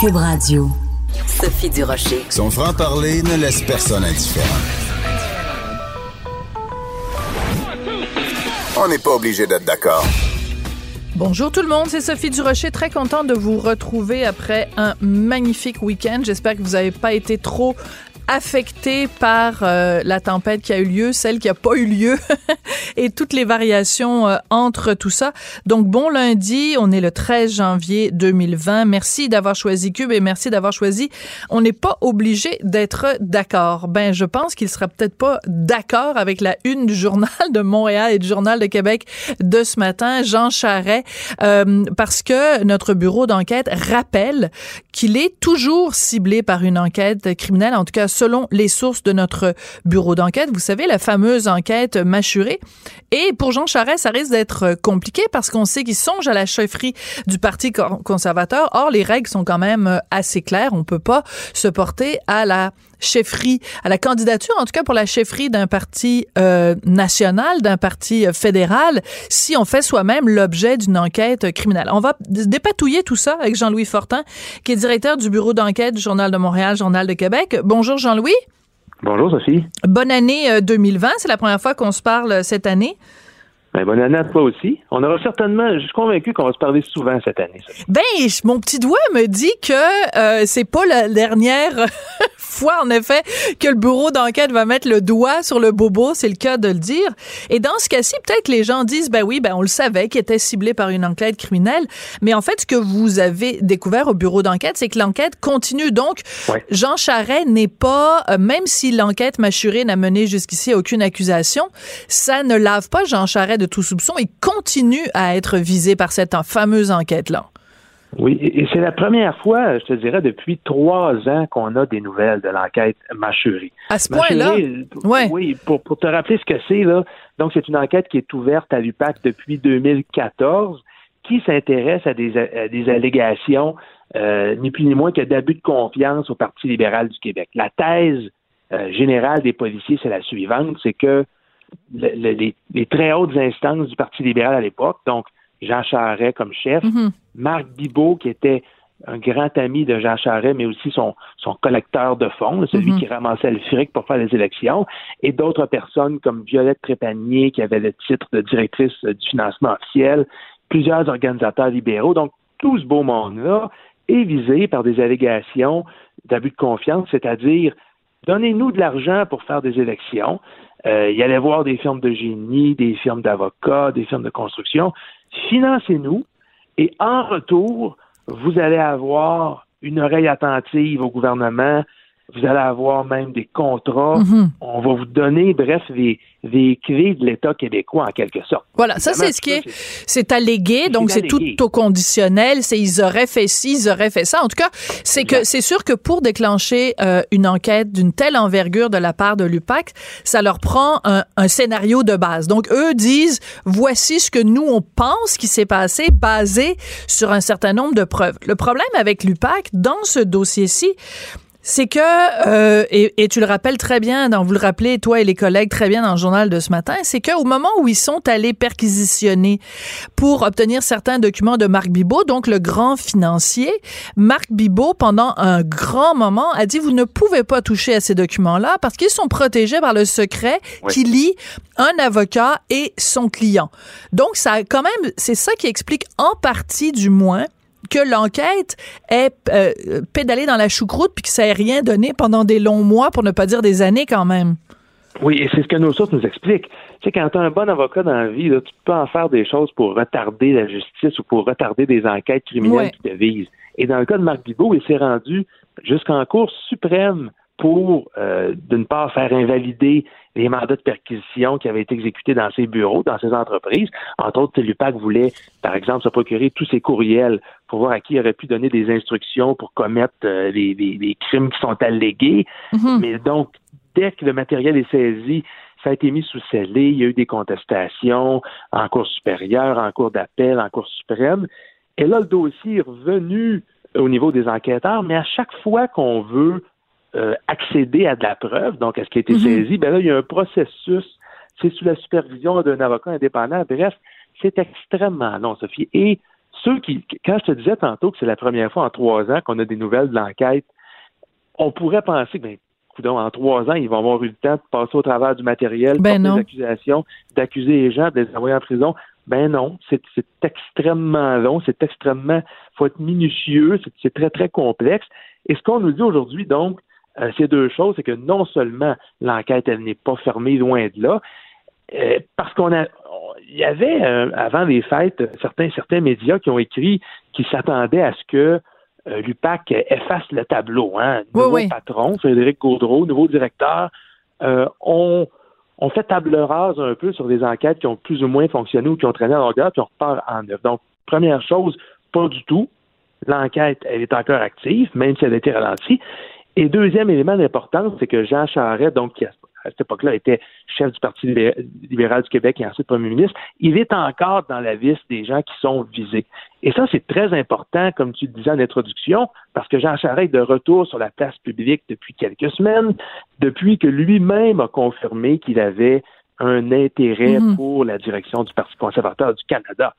Cube Radio. Sophie Durocher. Son franc-parler ne laisse personne indifférent. On n'est pas obligé d'être d'accord. Bonjour tout le monde, c'est Sophie Durocher, très contente de vous retrouver après un magnifique week-end. J'espère que vous n'avez pas été trop affecté par euh, la tempête qui a eu lieu, celle qui a pas eu lieu et toutes les variations euh, entre tout ça. Donc bon lundi, on est le 13 janvier 2020. Merci d'avoir choisi Cube et merci d'avoir choisi. On n'est pas obligé d'être d'accord. Ben je pense qu'il sera peut-être pas d'accord avec la une du journal de Montréal et du journal de Québec de ce matin, Jean Charret, euh, parce que notre bureau d'enquête rappelle qu'il est toujours ciblé par une enquête criminelle, en tout cas selon les sources de notre bureau d'enquête. Vous savez, la fameuse enquête mâchurée. Et pour Jean Charest, ça risque d'être compliqué parce qu'on sait qu'il songe à la chefferie du Parti conservateur. Or, les règles sont quand même assez claires. On peut pas se porter à la chefferie, à la candidature, en tout cas pour la chefferie d'un parti euh, national, d'un parti euh, fédéral, si on fait soi-même l'objet d'une enquête criminelle. On va dépatouiller tout ça avec Jean-Louis Fortin, qui est directeur du bureau d'enquête du Journal de Montréal, Journal de Québec. Bonjour Jean-Louis. Bonjour Sophie. Bonne année 2020, euh, c'est la première fois qu'on se parle cette année. Ben, bonne année à toi aussi. On aura certainement, je suis convaincu qu'on va se parler souvent cette année. Ben, mon petit doigt me dit que euh, c'est pas la dernière fois, en effet, que le bureau d'enquête va mettre le doigt sur le bobo, c'est le cas de le dire. Et dans ce cas-ci, peut-être que les gens disent, ben oui, ben on le savait qu'il était ciblé par une enquête criminelle, mais en fait, ce que vous avez découvert au bureau d'enquête, c'est que l'enquête continue. Donc, Jean Charret n'est pas, euh, même si l'enquête mâchurée n'a mené jusqu'ici aucune accusation, ça ne lave pas Jean Charret de tout soupçon. Il continue à être visé par cette fameuse enquête-là. Oui, et c'est la première fois, je te dirais, depuis trois ans qu'on a des nouvelles de l'enquête Machuri. À ce point-là? Oui, pour, te rappeler ce que c'est, là, donc c'est une enquête qui est ouverte à l'UPAC depuis 2014 qui s'intéresse à des, allégations, euh, ni plus ni moins que d'abus de confiance au Parti libéral du Québec. La thèse euh, générale des policiers, c'est la suivante, c'est que les, très hautes instances du Parti libéral à l'époque, donc Jean Charest comme chef, mhm. Marc Bibot, qui était un grand ami de Jean Charest, mais aussi son, son collecteur de fonds, celui mhm. qui ramassait le fric pour faire les élections, et d'autres personnes comme Violette Trépanier, qui avait le titre de directrice du financement officiel, plusieurs organisateurs libéraux. Donc, tout ce beau monde-là est visé par des allégations d'abus de confiance, c'est-à-dire donnez-nous de l'argent pour faire des élections. Euh, il allait voir des firmes de génie, des firmes d'avocats, des firmes de construction. Financez-nous et en retour, vous allez avoir une oreille attentive au gouvernement, vous allez avoir même des contrats. Mhm. On va vous donner, bref, des, des clés de l'État québécois en quelque sorte. Voilà, ça c'est ce qui est, c'est allégué, donc c'est tout au conditionnel. C'est ils auraient fait ci, ils auraient fait ça. En tout cas, c'est que c'est sûr que pour déclencher euh, une enquête d'une telle envergure de la part de l'UPAC, ça leur prend un, un, scénario de base. Donc eux disent voici ce que nous on pense qui s'est passé, basé sur un certain nombre de preuves. Le problème avec l'UPAC dans ce dossier-ci c'est que, euh, et, tu le rappelles très bien, vous le rappelez, toi et les collègues, très bien dans le journal de ce matin, c'est qu'au moment où ils sont allés perquisitionner pour obtenir certains documents de Marc Bibot, donc le grand financier, Marc Bibot, pendant un grand moment, a dit, vous ne pouvez pas toucher à ces documents-là parce qu'ils sont protégés par le secret qui lie un avocat et son client. Donc, ça, quand même, c'est ça qui explique en partie, du moins, que l'enquête est euh, pédalée dans la choucroute puis que ça n'ait rien donné pendant des longs mois, pour ne pas dire des années quand même. Oui, et c'est ce que nos sources nous expliquent. Tu sais, quand tu as un bon avocat dans la vie, tu peux en faire des choses pour retarder la justice ou pour retarder des enquêtes criminelles qui te visent. Et dans le cas de Marc Bibot, il s'est rendu jusqu'en Cour suprême pour, euh, d'une part, faire invalider les mandats de perquisition qui avaient été exécutés dans ses bureaux, dans ses entreprises. Entre autres, l'UPAC voulait, par exemple, se procurer tous ses courriels pour voir à qui il aurait pu donner des instructions pour commettre euh, les, crimes qui sont allégués. Mm-hmm. Mais donc, dès que le matériel est saisi, ça a été mis sous scellé, il y a eu des contestations en Cour supérieure, en Cour d'appel, en Cour suprême. Et là, le dossier est revenu au niveau des enquêteurs, mais à chaque fois qu'on veut euh, accéder à de la preuve, donc à ce qui a été mhm. saisi, ben là, il y a un processus, c'est sous la supervision d'un avocat indépendant. Bref, c'est extrêmement long, Sophie. Et ceux qui, quand je te disais tantôt que c'est la première fois en trois ans qu'on a des nouvelles de l'enquête, on pourrait penser que, ben, en trois ans, ils vont avoir eu le temps de passer au travers du matériel, ben des accusations, d'accuser les gens, de les envoyer en prison. Ben non, c'est extrêmement long, c'est extrêmement, faut être minutieux, c'est très, très complexe. Et ce qu'on nous dit aujourd'hui, donc, euh, ces deux choses, c'est que non seulement l'enquête, elle n'est pas fermée, loin de là, euh, parce qu'on a, il y avait, euh, avant les fêtes, certains, certains médias qui ont écrit qu'ils s'attendaient à ce que l'UPAC efface le tableau. Hein. Nouveau patron, Frédéric Gaudreau, nouveau directeur, on, on fait table rase un peu sur des enquêtes qui ont plus ou moins fonctionné ou qui ont traîné en longueur, puis on repart en neuf. Donc, première chose, pas du tout. L'enquête, elle est encore active, même si elle a été ralentie. Et deuxième élément d'importance, c'est que Jean Charest, donc qui à cette époque-là était chef du Parti libéral du Québec et ensuite premier ministre, il est encore dans la liste des gens qui sont visés. Et ça, c'est très important, comme tu le disais en introduction, parce que Jean Charest est de retour sur la place publique depuis quelques semaines, depuis que lui-même a confirmé qu'il avait un intérêt mm-hmm. pour la direction du Parti conservateur du Canada.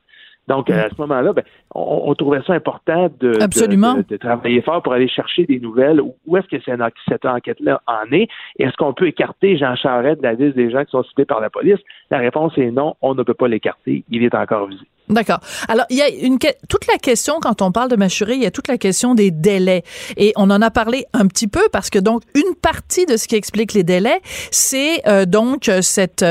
Donc, à ce moment-là, ben, on, trouvait ça important de, de, travailler fort pour aller chercher des nouvelles. Où est-ce que cette enquête-là en est? Est-ce qu'on peut écarter Jean Charest de la liste des gens qui sont cités par la police? La réponse est non, on ne peut pas l'écarter. Il est encore visé. D'accord. Alors, il y a une toute la question quand on parle de Machuré, il y a toute la question des délais et on en a parlé un petit peu parce que donc une partie de ce qui explique les délais, c'est euh, donc euh, cet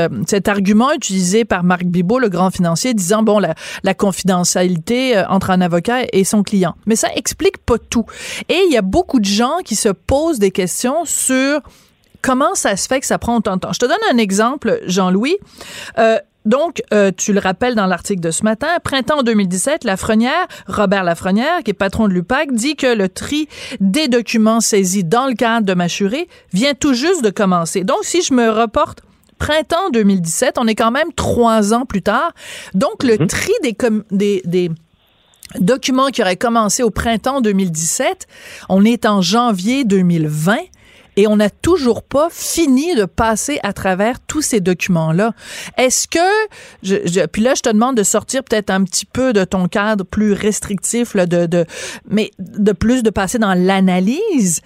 argument utilisé par Marc Bibot, le grand financier, disant bon la, la confidentialité euh, entre un avocat et son client. Mais ça explique pas tout. Et il y a beaucoup de gens qui se posent des questions sur comment ça se fait que ça prend autant de temps. Je te donne un exemple, Jean-Louis. Euh, donc, euh, tu le rappelles dans l'article de ce matin, printemps 2017, Lafrenière, Robert Lafrenière, qui est patron de l'UPAC, dit que le tri des documents saisis dans le cadre de Machuré vient tout juste de commencer. Donc, si je me reporte printemps 2017, on est quand même trois ans plus tard. Donc, le mhm. tri des, des, des documents qui auraient commencé au printemps 2017, on est en janvier 2020 et on n'a toujours pas fini de passer à travers tous ces documents-là. Est-ce que, puis là, je te demande de sortir peut-être un petit peu de ton cadre plus restrictif, de, mais de plus de passer dans l'analyse.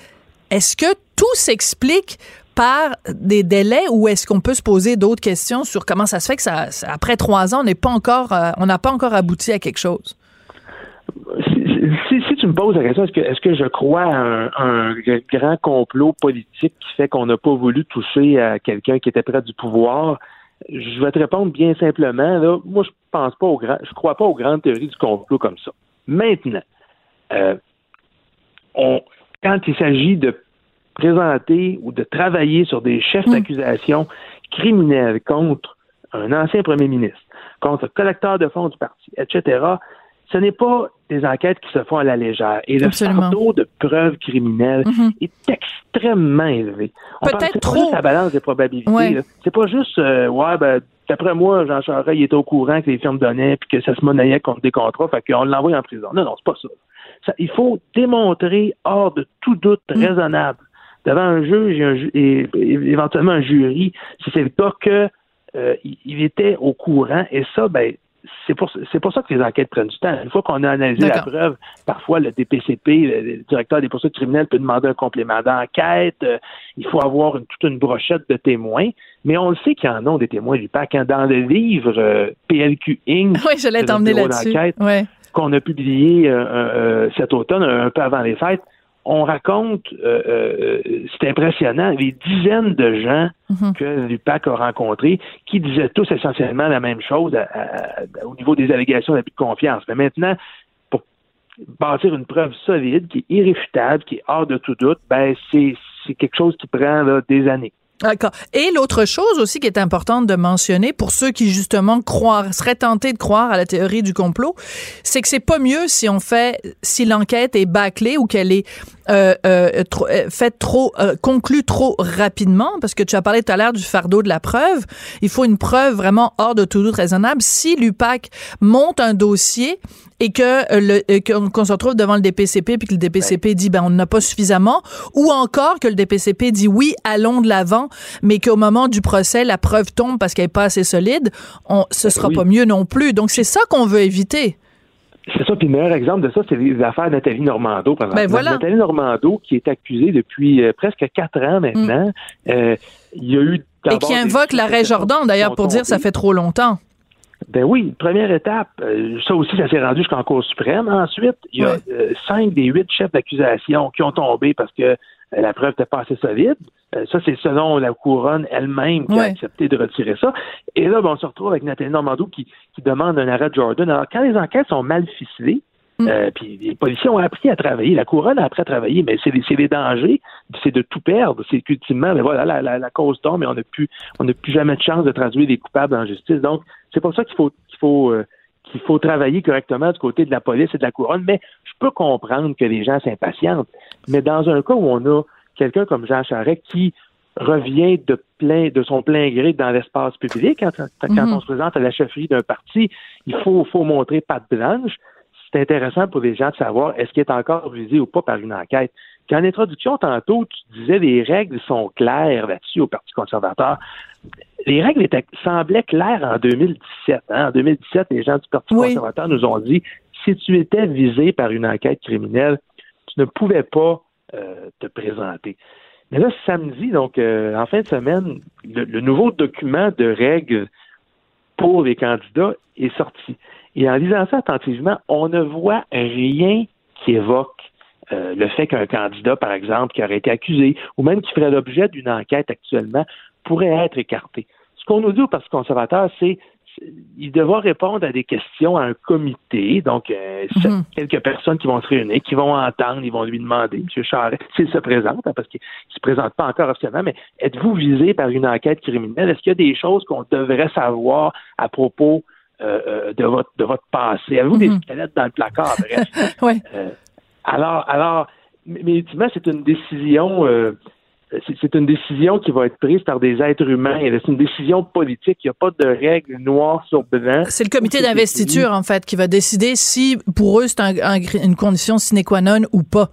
Est-ce que tout s'explique par des délais ou est-ce qu'on peut se poser d'autres questions sur comment ça se fait que ça, après trois ans, on n'est pas encore, euh, on n'a pas encore abouti à quelque chose? Tu me poses la question, est-ce que, est-ce que je crois à un, grand complot politique qui fait qu'on n'a pas voulu toucher à quelqu'un qui était près du pouvoir? Je vais te répondre bien simplement. Là, moi, je pense pas au grand, je crois pas aux grandes théories du complot comme ça. Maintenant, euh, on, quand il s'agit de présenter ou de travailler sur des chefs hmm. d'accusation criminels contre un ancien premier ministre, contre le collecteur de fonds du parti, etc., ce n'est pas des enquêtes qui se font à la légère. Et le fardeau de preuves criminelles mhm. est extrêmement élevé. Peut-être trop. la balance des probabilités. C'est pas juste, euh, ouais, ben, d'après moi, Jean Charest, il était au courant que les firmes donnaient puis que ça se monnayait contre des contrats, fait qu'on l'envoie en prison. Non, non, c'est pas ça. Il faut démontrer hors de tout doute mhm. raisonnable devant un juge et, éventuellement un jury, si c'est le cas, que euh, il était au courant. Et ça, ben, c'est pour, c'est pour ça que les enquêtes prennent du temps. Une fois qu'on a analysé la preuve, parfois le DPCP, le, directeur des poursuites criminelles, peut demander un complément d'enquête. Euh, il faut avoir toute une brochette de témoins. Mais on le sait qu'il y en a des témoins du PAC. Hein. Dans le livre euh, PLQ Inc. Oui, je l'ai. Qu'on a publié euh, cet automne, un peu avant les fêtes, on raconte, euh, euh, c'est impressionnant, les dizaines de gens mhm. que l'UPAC a rencontrés qui disaient tous essentiellement la même chose au niveau des allégations d'abus de confiance. Mais maintenant, pour bâtir une preuve solide, qui est irréfutable, qui est hors de tout doute, ben c'est quelque chose qui prend des années. D'accord. Et l'autre chose aussi qui est importante de mentionner pour ceux qui justement croient, seraient tentés de croire à la théorie du complot, c'est que c'est pas mieux si on fait, si l'enquête est bâclée ou qu'elle est euh, euh, trop, euh, faite trop, euh, conclue trop rapidement, parce que tu as parlé tout à l'heure du fardeau de la preuve. Il faut une preuve vraiment hors de tout doute raisonnable. Si l'UPAC monte un dossier et que le qu'on se retrouve devant le DPCP puis que le DPCP dit ben on n'a pas suffisamment ou encore que le DPCP dit oui allons de l'avant mais qu'au moment du procès la preuve tombe parce qu'elle est pas assez solide on ce sera pas mieux non plus donc c'est ça qu'on veut éviter C'est ça. Puis le meilleur exemple de ça, c'est les affaires de Nathalie Normando. Par ben voilà. Nathalie Normando, qui est accusée depuis euh, presque quatre ans maintenant, mm. euh, il y a eu et qui invoque l'arrêt Jordan, d'ailleurs, pour dire ça fait trop longtemps. Ben oui, première étape, euh, ça aussi, ça s'est rendu jusqu'en Cour suprême. Ensuite, il y a euh, cinq des huit chefs d'accusation qui ont tombé parce que la preuve n'était pas assez solide. ça, c'est selon la couronne elle-même qui a accepté de retirer ça. Et là, ben, on se retrouve avec Nathalie Normando qui, qui demande un arrêt de Jordan. Alors, quand les enquêtes sont mal ficelées, Mm. Euh, puis les policiers ont appris à travailler. La couronne a appris à travailler, mais c'est les, dangers, c'est de tout perdre. C'est qu'ultimement, voilà, la, la, cause tombe, mais on n'a plus, on n'a plus jamais de chance de traduire les coupables en justice. Donc, c'est pour ça qu'il faut, qu'il faut, euh, qu'il faut travailler correctement du côté de la police et de la couronne. Mais je peux comprendre que les gens s'impatientent. Mais dans un cas où on a quelqu'un comme Jean Charest qui revient de plein de son plein gré dans l'espace public quand, on se présente à la chefferie d'un parti, il faut, faut montrer patte blanche c'est intéressant pour les gens de savoir est-ce qu'il est encore visé ou pas par une enquête. Puis en introduction, tantôt, tu disais les règles sont claires là-dessus au Parti conservateur. Les règles étaient, semblaient claires en 2017. Hein. En 2017, les gens du Parti conservateur nous ont dit si tu étais visé par une enquête criminelle, tu ne pouvais pas euh, te présenter. Mais là, samedi, donc euh, en fin de semaine, le nouveau document de règles pour les candidats est sorti. Et en lisant ça attentivement, on ne voit rien qui évoque euh, le fait qu'un candidat, par exemple, qui aurait été accusé ou même qui ferait l'objet d'une enquête actuellement, pourrait être écarté. Ce qu'on nous dit au Parti conservateur, c'est il devra répondre à des questions à un comité, donc euh, mhm. quelques personnes qui vont se réunir, qui vont entendre, ils vont lui demander, M. Charest, s'il se présente, hein, parce qu'il ne se présente pas encore officiellement, mais êtes-vous visé par une enquête criminelle? Est-ce qu'il y a des choses qu'on devrait savoir à propos euh, euh, de votre de votre passé? Avez-vous des mhm. squelettes dans le placard, bref. Euh, alors, alors, mais ultimement, c'est une décision c'est une décision qui va être prise par des êtres humains. C'est une décision politique. Il n'y a pas de règles noires sur blanc. C'est le comité d'investiture, en fait, qui va décider si, pour eux, c'est une condition sine qua non ou pas.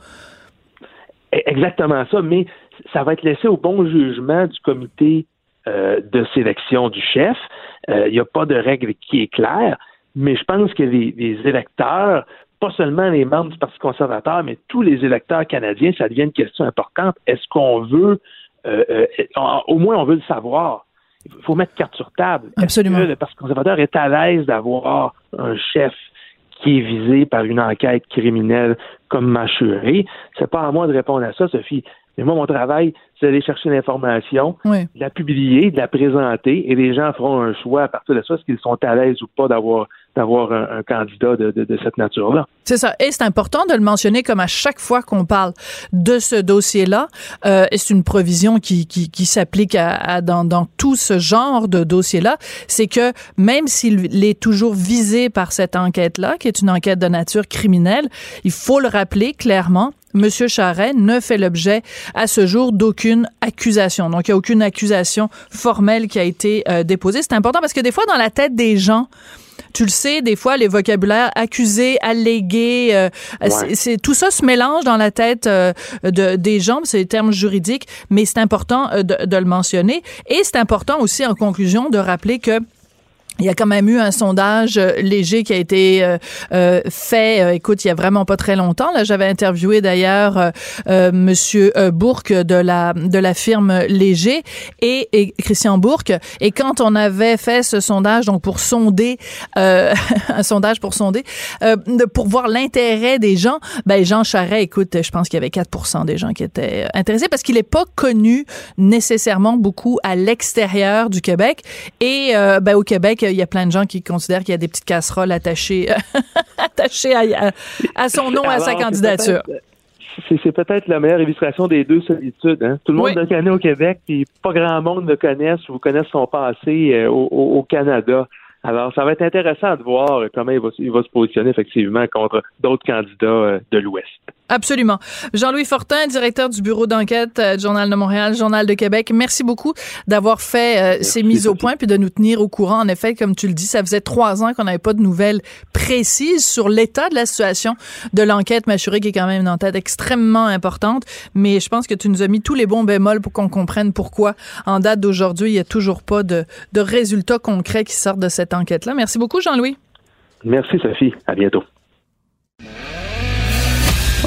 E, exactement ça, mais ça va être laissé au bon jugement du comité de sélection du chef. Euh, il n'y a pas de règle qui est claire, mais je pense que les, électeurs, pas seulement les membres du Parti conservateur, mais tous les électeurs canadiens, ça devient une question importante. Est-ce qu'on veut, euh, euh, au moins on veut le savoir. Il faut mettre carte sur table. Absolument. le Parti conservateur est à l'aise d'avoir un chef qui est visé par une enquête criminelle comme Machuré. C'est pas à moi de répondre à ça, Sophie. Mais moi, mon travail, c'est d'aller chercher l'information, de la publier, de la présenter, et les gens feront un choix à partir de ça, est-ce qu'ils sont à l'aise ou pas d'avoir d'avoir un, candidat de, cette nature-là. C'est ça. Et c'est important de le mentionner comme à chaque fois qu'on parle de ce dossier-là. Euh, c'est une provision qui, qui, s'applique à, dans, dans tout ce genre de dossier-là. C'est que même s'il est toujours visé par cette enquête-là, qui est une enquête de nature criminelle, il faut le rappeler clairement, Monsieur Charret ne fait l'objet à ce jour d'aucune accusation. Donc, il n'y a aucune accusation formelle qui a été euh, déposée. C'est important parce que des fois, dans la tête des gens, tu le sais, des fois, les vocabulaires accusés, allégués, euh, c'est tout ça se mélange dans la tête euh, de, des gens, c'est des termes juridiques, mais c'est important de, de, le mentionner. Et c'est important aussi, en conclusion, de rappeler que il y a quand même eu un sondage euh, léger qui a été euh, euh, fait. écoute, il y a vraiment pas très longtemps. Là, j'avais interviewé d'ailleurs Monsieur Bourque de la de la firme Léger et, et, Christian Bourque. Et quand on avait fait ce sondage, donc pour sonder un sondage pour sonder, pour voir l'intérêt des gens, ben Jean Charest, écoute, je pense qu'il y avait 4% des gens qui étaient intéressés parce qu'il est pas connu nécessairement beaucoup à l'extérieur du Québec et ben au Québec il y a plein de gens qui considèrent qu'il y a des petites casseroles attachées, attachées à, son nom, à sa candidature. C'est peut-être la meilleure illustration des deux solitudes. Hein. Tout le monde le connaît au Québec, puis pas grand monde le connaisse ou connaisse son passé euh, au, Canada. Alors, ça va être intéressant de voir comment il va, il va se positionner effectivement contre d'autres candidats euh, de l'Ouest. Absolument. Jean-Louis Fortin, directeur du bureau d'enquête euh, Journal de Montréal, Journal de Québec, merci beaucoup d'avoir fait euh, ces mises au point puis de nous tenir au courant. En effet, comme tu le dis, ça faisait trois ans qu'on n'avait pas de nouvelles précises sur l'état de la situation de l'enquête Machuré, qui est quand même une enquête extrêmement importante. Mais je pense que tu nous as mis tous les bons bémols pour qu'on comprenne pourquoi, en date d'aujourd'hui, il n'y a toujours pas de, de résultats concrets qui sortent de cette enquête-là. Merci beaucoup, Jean-Louis. Merci, Sophie. À bientôt.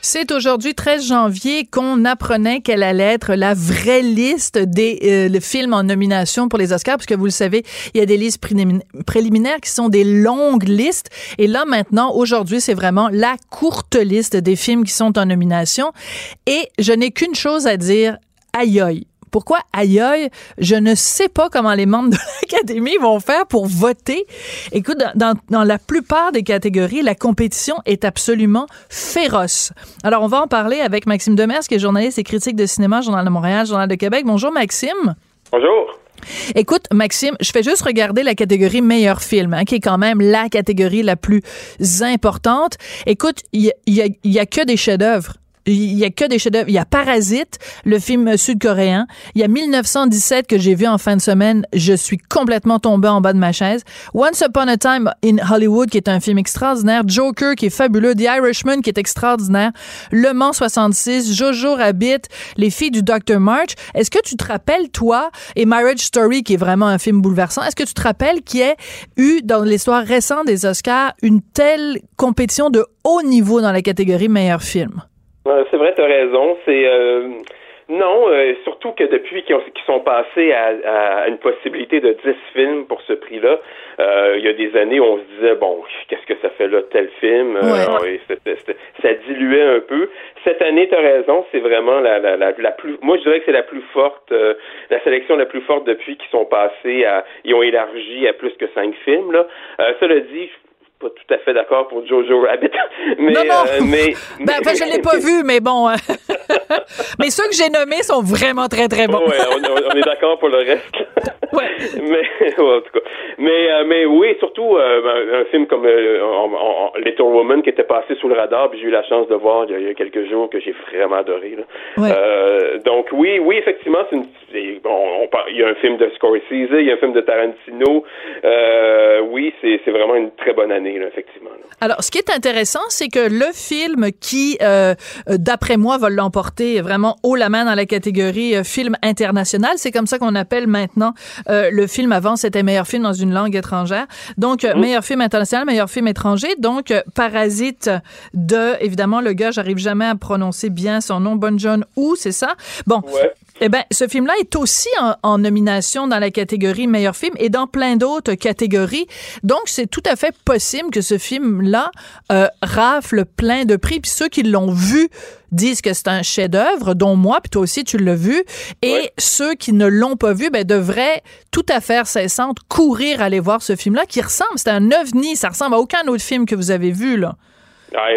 C'est aujourd'hui 13 janvier qu'on apprenait qu'elle allait être la vraie liste des euh, films en nomination pour les Oscars, parce que vous le savez, il y a des listes préliminaires qui sont des longues listes. Et là, maintenant, aujourd'hui, c'est vraiment la courte liste des films qui sont en nomination. Et je n'ai qu'une chose à dire, aïe aïe. Pourquoi aïe? Je ne sais pas comment les membres de l'Académie vont faire pour voter. Écoute, dans, dans, la plupart des catégories, la compétition est absolument féroce. Alors, on va en parler avec Maxime Demers, qui est journaliste et critique de cinéma, Journal de Montréal, Journal de Québec. Bonjour, Maxime. Bonjour. Écoute, Maxime, je fais juste regarder la catégorie meilleur film, hein, qui est quand même la catégorie la plus importante. Écoute, il y, y, y a que des chefs-d'œuvre. Il y a que des chefs-d'œuvre. Il y a Parasite, le film sud-coréen. Il y a 1917 que j'ai vu en fin de semaine. Je suis complètement tombé en bas de ma chaise. Once Upon a Time in Hollywood, qui est un film extraordinaire. Joker, qui est fabuleux. The Irishman, qui est extraordinaire. Le Mans 66. Jojo Rabbit. Les filles du Dr. March. Est-ce que tu te rappelles, toi, et Marriage Story, qui est vraiment un film bouleversant, est-ce que tu te rappelles qu'il y ait eu, dans l'histoire récente des Oscars, une telle compétition de haut niveau dans la catégorie meilleur film? C'est vrai, tu as raison. C'est euh, non, euh, surtout que depuis qu'ils sont passés à, une possibilité de 10 films pour ce prix-là, euh, il y a des années, on se disait bon, qu'est-ce que ça fait là tel film? Ça diluait un peu. Cette année, tu as raison, c'est vraiment la, la, la, plus. Moi, je dirais que c'est la plus forte, la sélection la plus forte depuis qu'ils sont passés à, ils ont élargi à plus que cinq films. Là, cela dit, pas tout à fait d'accord pour Jojo Rabbit. mais, non, non. Euh, mais, ben, je l'ai pas vu, mais bon. Hein. mais ceux que j'ai nommés sont vraiment très, très bons. on, est d'accord pour le reste. ouais. Mais, en tout cas. Mais, euh, mais oui, surtout euh, un film comme Little Woman qui était passé sous le radar, puis j'ai eu la chance de voir il y a, quelques jours que j'ai vraiment adoré. Là. donc oui, oui, effectivement, c'est une, bon, il y a un film de Scorsese, il y a un film de Tarantino. oui, c'est vraiment une très bonne année effectivement. Alors, ce qui est intéressant, c'est que le film qui, euh, euh, d'après moi, va l'emporter vraiment haut la main dans la catégorie euh, film international, c'est comme ça qu'on appelle maintenant le film. Avant, c'était meilleur film dans une langue étrangère. Donc, mhm. meilleur film international, meilleur film étranger. Donc, Parasite de, évidemment, le gars, j'arrive jamais à prononcer bien son nom, Bon John Ou, c'est ça? Bon. Eh ben, ce film-là est aussi en, nomination dans la catégorie meilleur film et dans plein d'autres catégories. Donc, c'est tout à fait possible que ce film-là euh, rafle plein de prix. Puis ceux qui l'ont vu disent que c'est un chef-d'œuvre, dont moi, puis toi aussi tu l'as vu. Et ceux qui ne l'ont pas vu, ben, devraient tout à fait cessante courir aller voir ce film-là, qui ressemble, c'est un ovni, ça ressemble à aucun autre film que vous avez vu là. Ah,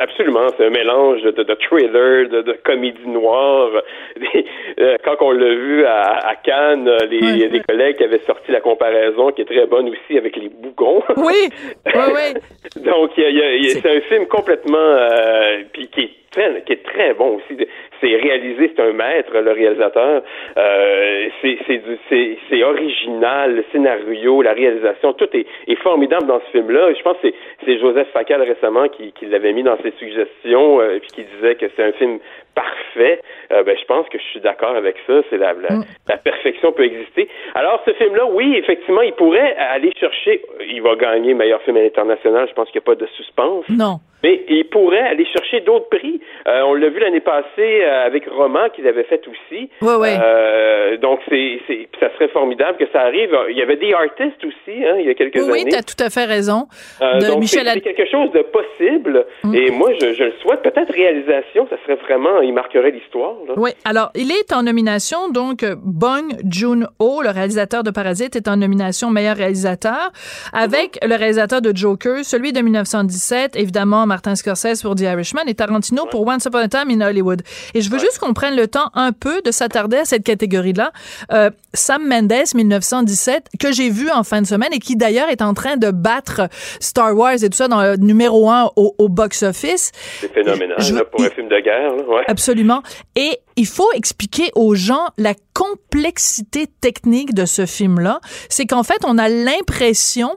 absolument, c'est un mélange de, de thriller, de, de, comédie noire. Euh, quand on l'a vu à, Cannes, les, il y a des collègues qui avaient sorti la comparaison qui est très bonne aussi avec les bougons. Oui, oui, oui. Donc, c'est un film complètement, euh, qui est très, qui est très bon aussi. C'est réalisé, c'est un maître, le réalisateur. Euh, c'est original, le scénario, la réalisation, tout est, est formidable dans ce film-là. Je pense que c'est Joseph Facal récemment qui, qui l'avait mis dans ses suggestions euh, puis qui disait que c'est un film parfait. Euh, ben, je pense que je suis d'accord avec ça. C'est la, la, mm. la, perfection peut exister. Alors, ce film-là, oui, effectivement, il pourrait aller chercher. Il va gagner meilleur film international. Je pense qu'il n'y a pas de suspense. Non. Mais il pourrait aller chercher d'autres prix. Euh, on l'a vu l'année passée euh, avec Roman qu'il avait fait aussi. Oui, oui. Euh, donc c'est, c'est, ça serait formidable que ça arrive. Il y avait des artistes aussi, hein, il y a quelques années. Oui, tu as tout à fait raison. Euh, donc c'est, quelque chose de possible. Mm. Et moi, je, je, le souhaite. Peut-être réalisation, ça serait vraiment, il marquerait l'histoire. Là. Oui. Alors, il est en nomination. Donc, Bong Joon-ho, le réalisateur de Parasite, est en nomination meilleur réalisateur avec le réalisateur de Joker, celui de 1917, évidemment Martin Scorsese pour The Irishman et Tarantino pour Once Upon a Time in Hollywood. Et je veux juste qu'on prenne le temps un peu de s'attarder à cette catégorie-là. Euh, Sam Mendes, 1917, que j'ai vu en fin de semaine et qui d'ailleurs est en train de battre Star Wars et tout ça dans le numéro un au, box-office. C'est phénoménal pour un film de guerre. Ouais. Absolument. Et il faut expliquer aux gens la complexité technique de ce film-là. C'est qu'en fait, on a l'impression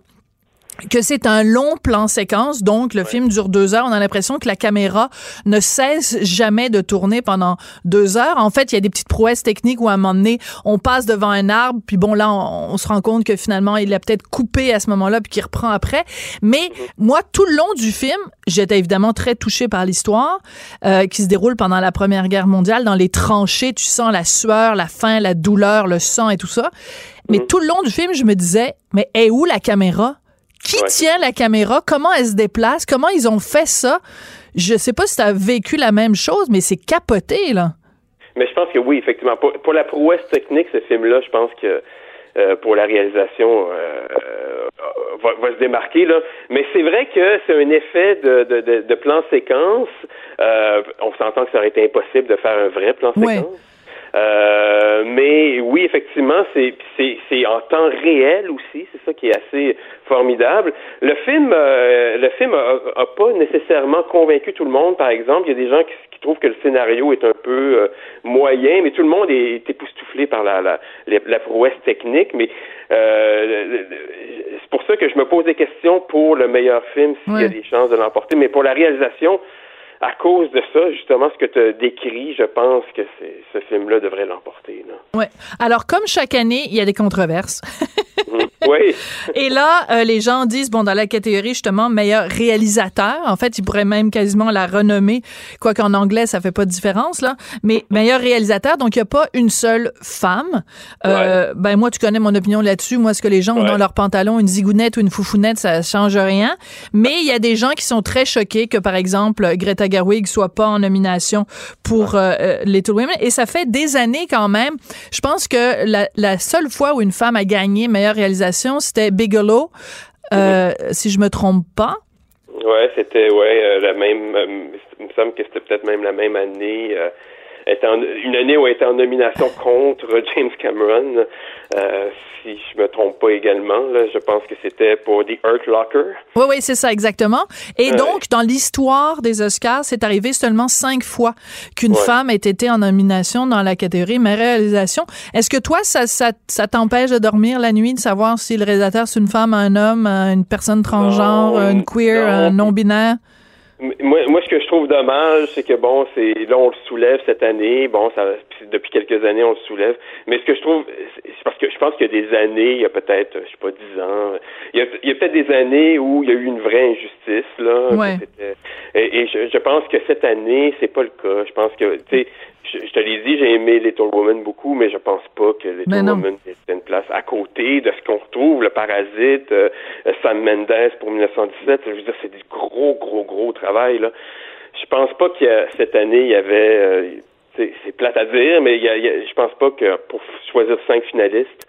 que c'est un long plan séquence, donc le film dure deux heures. On a l'impression que la caméra ne cesse jamais de tourner pendant deux heures. En fait, il y a des petites prouesses techniques où à un moment donné, on passe devant un arbre, puis bon là, on, se rend compte que finalement, il a peut-être coupé à ce moment-là, puis qu'il reprend après. Mais mm-hmm. moi, tout le long du film, j'étais évidemment très touchée par l'histoire euh, qui se déroule pendant la Première Guerre mondiale. Dans les tranchées, tu sens la sueur, la faim, la douleur, le sang et tout ça. Mais mm-hmm. tout le long du film, je me disais, mais est où la caméra? Qui tient la caméra? Comment elle se déplace? Comment ils ont fait ça? Je sais pas si tu as vécu la même chose, mais c'est capoté, là. Mais je pense que oui, effectivement. Pour, la prouesse technique, ce film-là, je pense que euh, pour la réalisation euh, euh, va, se démarquer là. Mais c'est vrai que c'est un effet de, de, de, plan séquence. on s'entend que ça aurait été impossible de faire un vrai plan séquence. Euh, mais oui, effectivement, c'est c'est en temps réel aussi, c'est ça qui est assez formidable. Le film, euh, le film a, pas nécessairement convaincu tout le monde. Par exemple, il y a des gens qui, qui trouvent que le scénario est un peu euh, moyen, mais tout le monde est, époustouflé par la, la, la prouesse technique. Mais c'est pour ça que je me pose des questions pour le meilleur film s'il y a des chances de l'emporter. Mais pour la réalisation, à cause de ça, justement, ce que tu as décrit, je pense que ce film-là devrait l'emporter. Oui. Alors, comme chaque année, il y a des controverses. Oui. Et là, euh, les gens disent, bon, dans la catégorie, justement, meilleur réalisateur, en fait, ils pourraient même quasiment la renommer, quoi qu'en anglais, ça fait pas de différence, là, mais meilleur réalisateur, donc il n'y a pas une seule femme. Euh, Ben, moi, tu connais mon opinion là-dessus. Moi, ce que les gens ont dans leur pantalon, une zigounette ou une foufounette, ça change rien. Mais il y a des gens qui sont très choqués que, par exemple, Greta Gerwig soit pas en nomination pour euh, euh, Little Women. Et ça fait des années quand même. Je pense que la, la seule fois où une femme a gagné meilleure c'était Bigelow, euh, mhm. si je me trompe pas. Ouais, c'était ouais la même. il me semble que c'était peut-être même la même année une année où elle était en nomination contre James Cameron, euh, si je me trompe pas également. Là, je pense que c'était pour The Earth Locker. Oui, oui, c'est ça, exactement. Et donc, dans l'histoire des Oscars, c'est arrivé seulement cinq fois qu'une femme ait été en nomination dans la catégorie mais réalisation. Est-ce que toi, ça, ça, ça t'empêche de dormir la nuit, de savoir si le réalisateur c'est une femme, un homme, une personne transgenre, une queer, un non-binaire? Moi, moi, ce que je trouve dommage, c'est que bon, c'est là on le soulève cette année. Bon, ça depuis quelques années on le soulève. Mais ce que je trouve, c'est parce que je pense qu'il y a des années, il y a peut-être, je sais pas, dix ans, il y a, peut-être des années où il y a eu une vraie injustice là. Ouais. Et, je, je, pense que cette année, c'est pas le cas. Je pense que, tu sais, je, te l'ai dit, j'ai aimé Little Woman beaucoup, mais je pense pas que Little Woman ait une place à côté de ce qu'on retrouve, le Parasite, euh, Sam Mendes pour 1917. Je veux dire, c'est du gros, gros, gros travail, là. Je pense pas que cette année, il y avait, euh, c'est plate à dire, mais il y a, je pense pas que pour choisir cinq finalistes,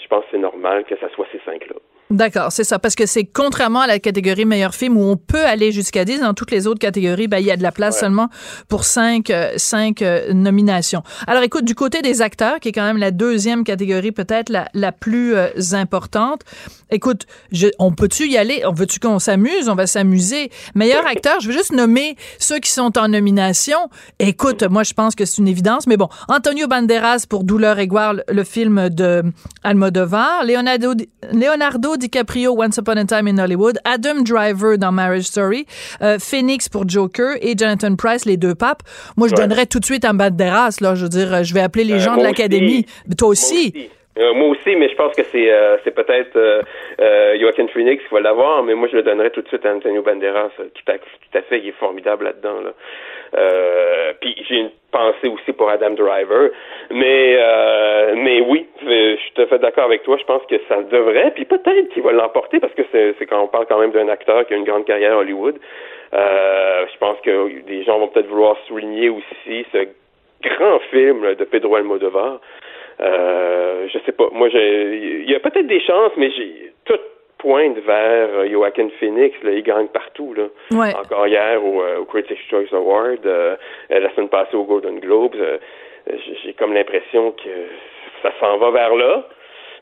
je pense que c'est normal que ça soit ces cinq-là. D'accord, c'est ça. Parce que c'est contrairement à la catégorie meilleur film où on peut aller jusqu'à 10, dans toutes les autres catégories, ben, il y a de la place seulement pour cinq, euh, cinq euh, nominations. Alors écoute, du côté des acteurs, qui est quand même la deuxième catégorie peut-être la, la plus euh, importante, écoute, je, on peut-tu y aller? On veut-tu qu'on s'amuse? On va s'amuser. Meilleur acteur, je veux juste nommer ceux qui sont en nomination. Écoute, moi je pense que c'est une évidence, mais bon, Antonio Banderas pour Douleur et gloire, le film de Almodovar, Leonardo, Leonardo DiCaprio, Once Upon a Time in Hollywood, Adam Driver dans Marriage Story, euh, Phoenix pour Joker et Jonathan Price, les deux papes. Moi, je donnerais tout de suite un Banderas, là. Je veux dire, je vais appeler les euh, gens de l'Académie. Toi aussi. Euh, moi aussi, mais je pense que c'est c'est peut-être euh, Joaquin Phoenix qui va l'avoir, mais moi je le donnerais tout de suite à Antonio Banderas. Tout à, tout à fait, il est formidable là-dedans. Là. Euh, puis j'ai une pensée aussi pour Adam Driver. Mais euh, mais oui, je suis tout à fait d'accord avec toi. Je pense que ça devrait. Puis peut-être qu'il va l'emporter parce que c'est quand on parle quand même d'un acteur qui a une grande carrière à Hollywood. Euh, je pense que des gens vont peut-être vouloir souligner aussi ce grand film de Pedro Almodovar. Euh, je sais pas. Moi, il y a peut-être des chances, mais j'ai tout pointe vers euh, Joaquin Phoenix. Là, il gagne partout. Là. Encore hier au, euh, au, Critics' Choice Award, euh, la semaine passée au Golden Globes. j'ai comme l'impression que ça s'en va vers là.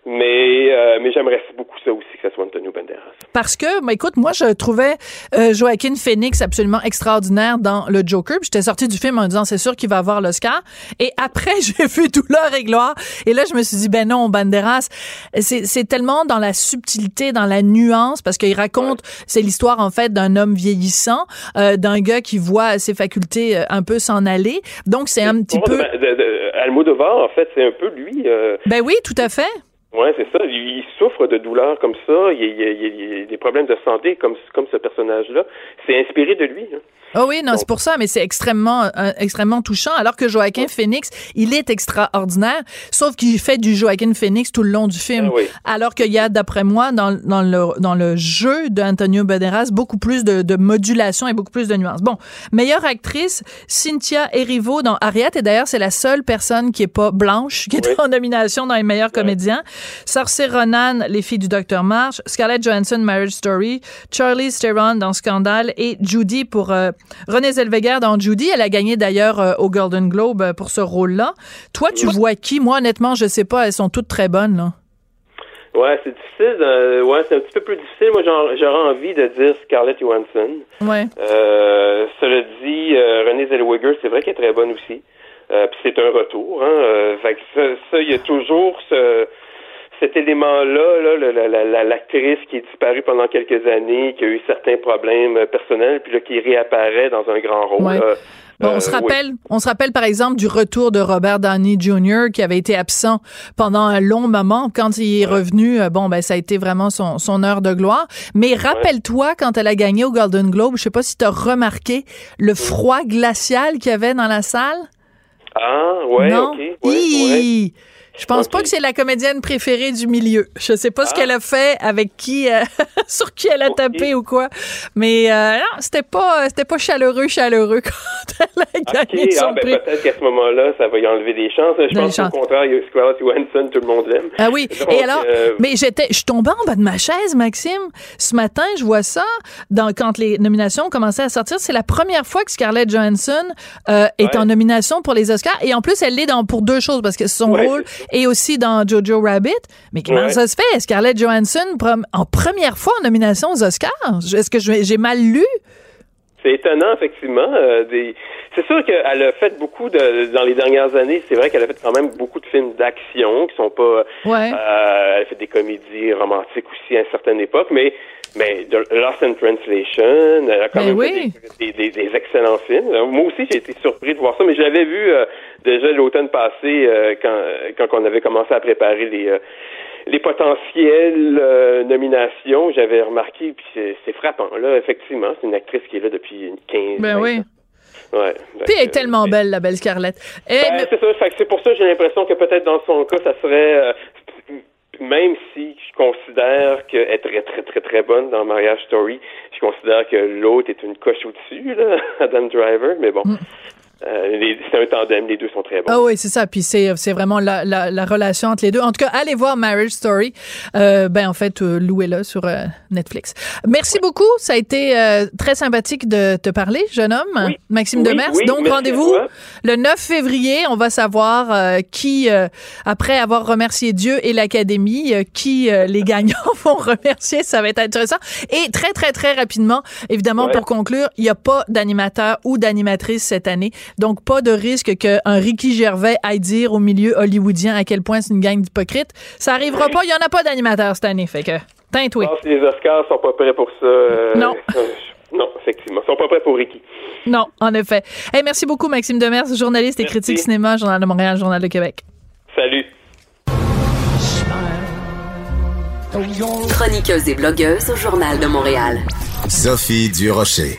Mais, euh, mais j'aimerais beaucoup ça aussi, que ce soit Antonio Banderas. Parce que, bah, écoute, moi, je trouvais euh, Joaquin Phoenix absolument extraordinaire dans le Joker. J'étais sortie du film en disant, c'est sûr qu'il va avoir l'Oscar. Et après, j'ai vu Douleur et gloire. Et là, je me suis dit, ben non, Banderas, c'est tellement dans la subtilité, dans la nuance, parce qu'il raconte, c'est l'histoire, en fait, d'un homme vieillissant, euh, d'un gars qui voit ses facultés euh, un peu s'en aller. Donc, c'est un petit peu... De, de, de, Almodovar, en fait, c'est un peu lui. Euh... Ben oui, tout à fait. Oui, c'est ça. Il, souffre de douleurs comme ça. Il, il, a des problèmes de santé comme, comme ce personnage-là. C'est inspiré de lui. Hein. Oh oui, non, c'est pour ça, mais c'est extrêmement, euh, extrêmement touchant. Alors que Joaquin Phoenix, il est extraordinaire, sauf qu'il fait du Joaquin Phoenix tout le long du film. Ah oui. Alors qu'il y a, d'après moi, dans, dans, le, dans le jeu d'Antonio Banderas, beaucoup plus de, de, modulation et beaucoup plus de nuances. Bon, meilleure actrice, Cynthia Erivo dans Harriet, et d'ailleurs, c'est la seule personne qui est pas blanche, qui est Oui. en nomination dans les meilleurs comédiens. Saoirse Ronan, Les filles du Docteur March, Scarlett Johansson, Marriage Story, Charlie Theron dans Scandale et Judy pour euh, Renée Zellweger dans Judy. Elle a gagné d'ailleurs euh, au Golden Globe euh, pour ce rôle-là. Toi, tu vois qui? Moi, honnêtement, je sais pas. Elles sont toutes très bonnes, là. Ouais, c'est difficile. euh, ouais, c'est un petit peu plus difficile. Moi, j'aurais envie de dire Scarlett Johansson. Ouais. Euh, cela dit, euh, Renée Zellweger, c'est vrai qu'elle est très bonne aussi. Euh, Puis c'est un retour. Hein, euh, fait que ça, ça, il y a toujours ce, cet élément-là, là, la- la- la- l'actrice qui est disparue pendant quelques années, qui a eu certains problèmes euh, personnels, puis là, qui réapparaît dans un grand rôle. Ouais. Euh, Bon, on euh, se oui. rappelle, on se rappelle par exemple du retour de Robert Downey Jr. qui avait été absent pendant un long moment. Quand il est revenu, bon, ben ça a été vraiment son, son heure de gloire. Mais rappelle-toi quand elle a gagné au Golden Globe, je sais pas si tu as remarqué le froid glacial qu'il y avait dans la salle. Ah, ouais, non? ok. Ouais! Je pense pas que c'est la comédienne préférée du milieu. Je sais pas ce Ah. qu'elle a fait, avec qui, euh, sur qui elle a tapé ou quoi. Mais euh, non, c'était pas, c'était pas chaleureux, chaleureux quand elle a gagné Ok, son ah, ben, prix. peut-être qu'à ce moment-là, ça va y enlever des chances. Je Des pense qu'au contraire, il y a Scarlett Johansson, tout le monde l'aime. Ah oui. Donc, Et alors, euh, mais j'étais, je tombée en bas de ma chaise, Maxime. Ce matin, je vois ça dans, quand les nominations commençaient à sortir. C'est la première fois que Scarlett Johansson euh, est Ouais. en nomination pour les Oscars. Et en plus, elle l'est dans, pour deux choses parce que son Ouais, rôle est aussi dans Jojo Rabbit. Mais comment Ouais. ça se fait? Scarlett Johansson en première fois en nomination aux Oscars? Est-ce que j'ai mal lu? C'est étonnant, effectivement. euh, des... C'est sûr qu'elle a fait beaucoup de dans les dernières années. C'est vrai qu'elle a fait quand même beaucoup de films d'action qui sont pas. Ouais. Euh, elle a fait des comédies romantiques aussi à une certaine époque, mais mais de Lost in Translation, elle a quand Ben même oui. fait des, des, des excellents films. Euh, Moi aussi, j'ai été surpris de voir ça, mais je l'avais vu euh, déjà l'automne passé euh, quand quand on avait commencé à préparer les euh, les potentielles nominations, j'avais remarqué, puis c'est- frappant. Là, effectivement, c'est une actrice qui est là depuis une 15 Ben 20 oui. Ouais. Puis elle est tellement belle, la belle Scarlett. Et, ben, mais- c'est pour ça que j'ai l'impression que peut-être dans son cas, ça serait même si je considère qu'elle est très, très, très, très bonne dans Mariage Story, je considère que l'autre est une coche au-dessus, là, Adam Driver, mais bon. Euh, c'est un tandem, les deux sont très bons. Ah oui, c'est ça. Puis c'est c'est vraiment la, la, la relation entre les deux. En tout cas, allez voir Marriage Story. Euh, ben en fait, euh, louez-le sur euh, Netflix. Merci beaucoup. Ça a été euh, très sympathique de te parler, jeune homme, Oui. Maxime Oui, Demers. oui, Donc rendez-vous le 9 février. On va savoir euh, qui, euh, après avoir remercié Dieu et l'Académie, euh, qui euh, les gagnants vont remercier. Ça va être intéressant. Et très très très rapidement, évidemment, Ouais. pour conclure, il n'y a pas d'animateur ou d'animatrice cette année. Donc, pas de risque qu'un Ricky Gervais aille dire au milieu hollywoodien à quel point c'est une gang d'hypocrites. Ça arrivera pas. Il y en a pas d'animateur cette année. Fait que, teinte, oui. Je pense que les Oscars sont pas prêts pour ça. euh, Non. non, effectivement. Ils sont pas prêts pour Ricky. Non, en effet. Hey, merci beaucoup, Maxime Demers, journaliste et Merci. critique cinéma, Journal de Montréal, Journal de Québec. Salut. Chroniqueuse et blogueuse au Journal de Montréal. Sophie Durocher.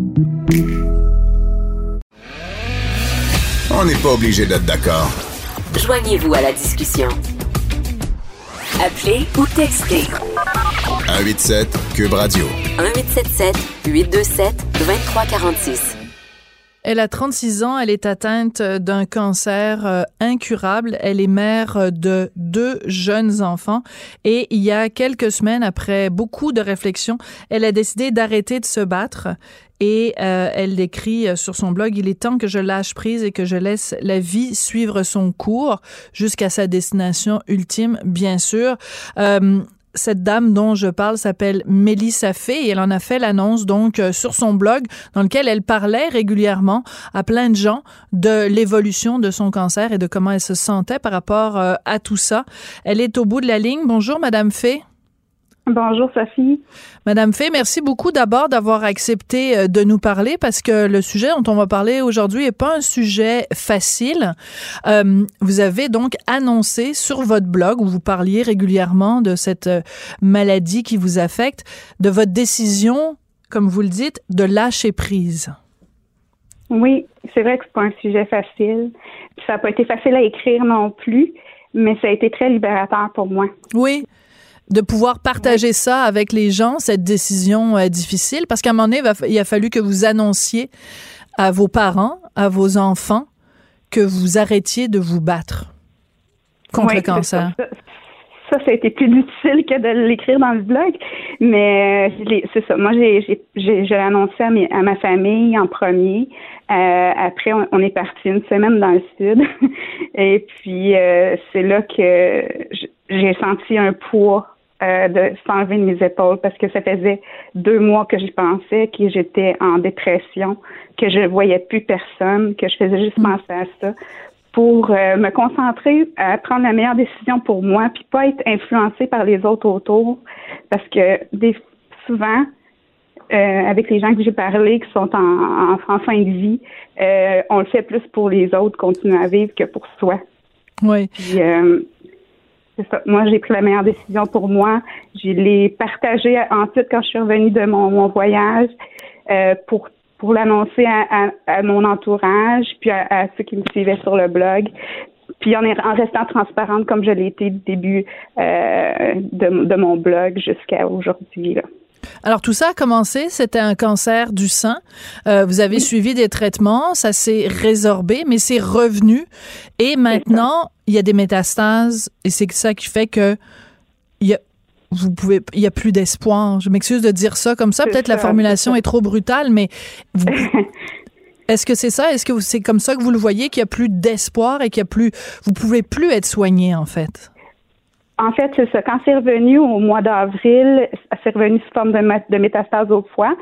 On n'est pas obligé d'être d'accord. Joignez-vous à la discussion. Appelez ou textez. 187 Cube Radio. 1877 827 2346. Elle a 36 ans, elle est atteinte d'un cancer euh, incurable. Elle est mère de deux jeunes enfants et il y a quelques semaines, après beaucoup de réflexions, elle a décidé d'arrêter de se battre et euh, elle écrit sur son blog Il est temps que je lâche prise et que je laisse la vie suivre son cours jusqu'à sa destination ultime, bien sûr. Euh, cette dame dont je parle s'appelle Mélissa Fay et elle en a fait l'annonce donc euh, sur son blog dans lequel elle parlait régulièrement à plein de gens de l'évolution de son cancer et de comment elle se sentait par rapport euh, à tout ça. Elle est au bout de la ligne. Bonjour Madame Fay. Bonjour Sophie. Madame Fay, merci beaucoup d'abord d'avoir accepté euh, de nous parler parce que le sujet dont on va parler aujourd'hui n'est pas un sujet facile. Euh, vous avez donc annoncé sur votre blog où vous parliez régulièrement de cette euh, maladie qui vous affecte, de votre décision, comme vous le dites, de lâcher prise. Oui, c'est vrai que c'est pas un sujet facile. Ça n'a pas été facile à écrire non plus, mais ça a été très libérateur pour moi. Oui, de pouvoir partager ça avec les gens, cette décision euh, difficile, parce qu'à un moment donné, il a fallu que vous annonciez à vos parents, à vos enfants, que vous arrêtiez de vous battre contre le cancer. Ça. ça. a été plus difficile que de l'écrire dans le blog, mais euh, c'est ça. Moi, j'ai, j'ai, annoncé à, à, ma famille en premier. Euh, après, on, est parti une semaine dans le sud, et puis c'est là que j'ai senti un poids euh, de s'enlever de mes épaules parce que ça faisait deux mois que j'y pensais, que j'étais en dépression, que je voyais plus personne, que je faisais juste mm. penser à ça pour euh, me concentrer à prendre la meilleure décision pour moi puis pas être influencée par les autres autour parce que des, souvent euh, avec les gens que j'ai parlé qui sont en, en, fin de vie, on le fait plus pour les autres continuer à vivre que pour soi. Oui. Puis, moi, j'ai pris la meilleure décision pour moi. Je l'ai partagé ensuite quand je suis revenue de mon, voyage euh, pour pour l'annoncer à, mon entourage, puis à, ceux qui me suivaient sur le blog. Puis en, en restant transparente comme je l'ai été du début euh, de, de mon blog jusqu'à aujourd'hui. Alors tout ça a commencé, c'était un cancer du sein. Euh, vous avez suivi des traitements, ça s'est résorbé, mais c'est revenu. Et maintenant, il y a des métastases, et c'est ça qui fait que il y a, vous pouvez, il y a plus d'espoir. Je m'excuse de dire ça comme ça. Peut-être la formulation est, trop brutale, mais est-ce que c'est ça? Est-ce que c'est comme ça que vous le voyez qu'il y a plus d'espoir et qu'il y a plus, vous pouvez plus être soigné en fait? En fait, c'est ça. Quand c'est revenu au mois d'avril, c'est revenu sous forme de, métastase au foie.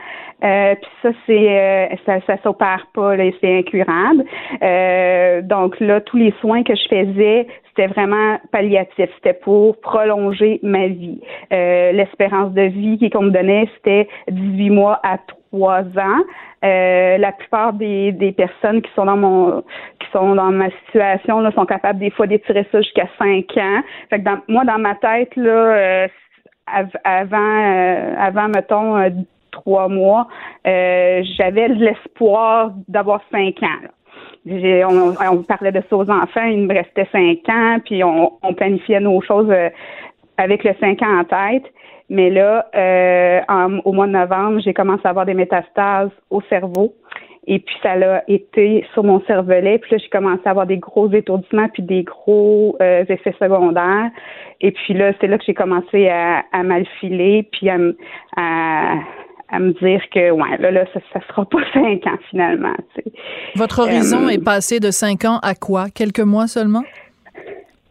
Euh, puis ça, c'est euh, ça, ça s'opère pas, c'est incurable. Euh, donc là, tous les soins que je faisais, c'était vraiment palliatif. C'était pour prolonger ma vie. Euh, l'espérance de vie qu'on me donnait, c'était 18 mois à trois ans. Euh, la plupart des, des personnes qui sont dans mon qui sont dans ma situation là, sont capables des fois d'étirer ça jusqu'à cinq ans. Fait que dans, moi, dans ma tête, là, euh, avant euh, avant, mettons, trois mois, j'avais l'espoir d'avoir cinq ans. On, on, parlait de ça aux enfants, il me restait cinq ans, puis on, on planifiait nos choses avec le cinq ans en tête. Mais là, euh, au mois de novembre, j'ai commencé à avoir des métastases au cerveau. Et puis ça l'a été sur mon cervelet. Puis là, j'ai commencé à avoir des gros étourdissements puis des gros euh, effets secondaires. Et puis là, c'est là que j'ai commencé à, à filer puis à, à, me dire que ouais, là, là, ça, ça sera pas cinq ans finalement. Votre horizon euh, est passé de cinq ans à quoi? Quelques mois seulement?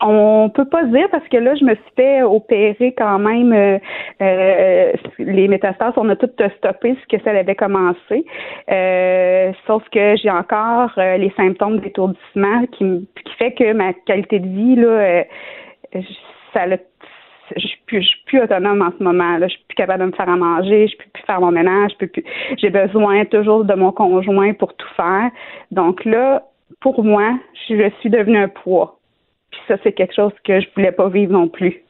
On peut pas dire parce que là, je me suis fait opérer quand même euh, euh, les métastases. On a tout stoppé ce que ça avait commencé. Euh, sauf que j'ai encore les symptômes d'étourdissement qui, qui fait que ma qualité de vie, là, ça je suis plus, je suis plus autonome en ce moment. Là, je suis plus capable de me faire à manger, je peux plus faire mon ménage, je peux plus. J'ai besoin toujours de mon conjoint pour tout faire. Donc là, pour moi, je suis devenue un poids. Puis ça, c'est quelque chose que je voulais pas vivre non plus.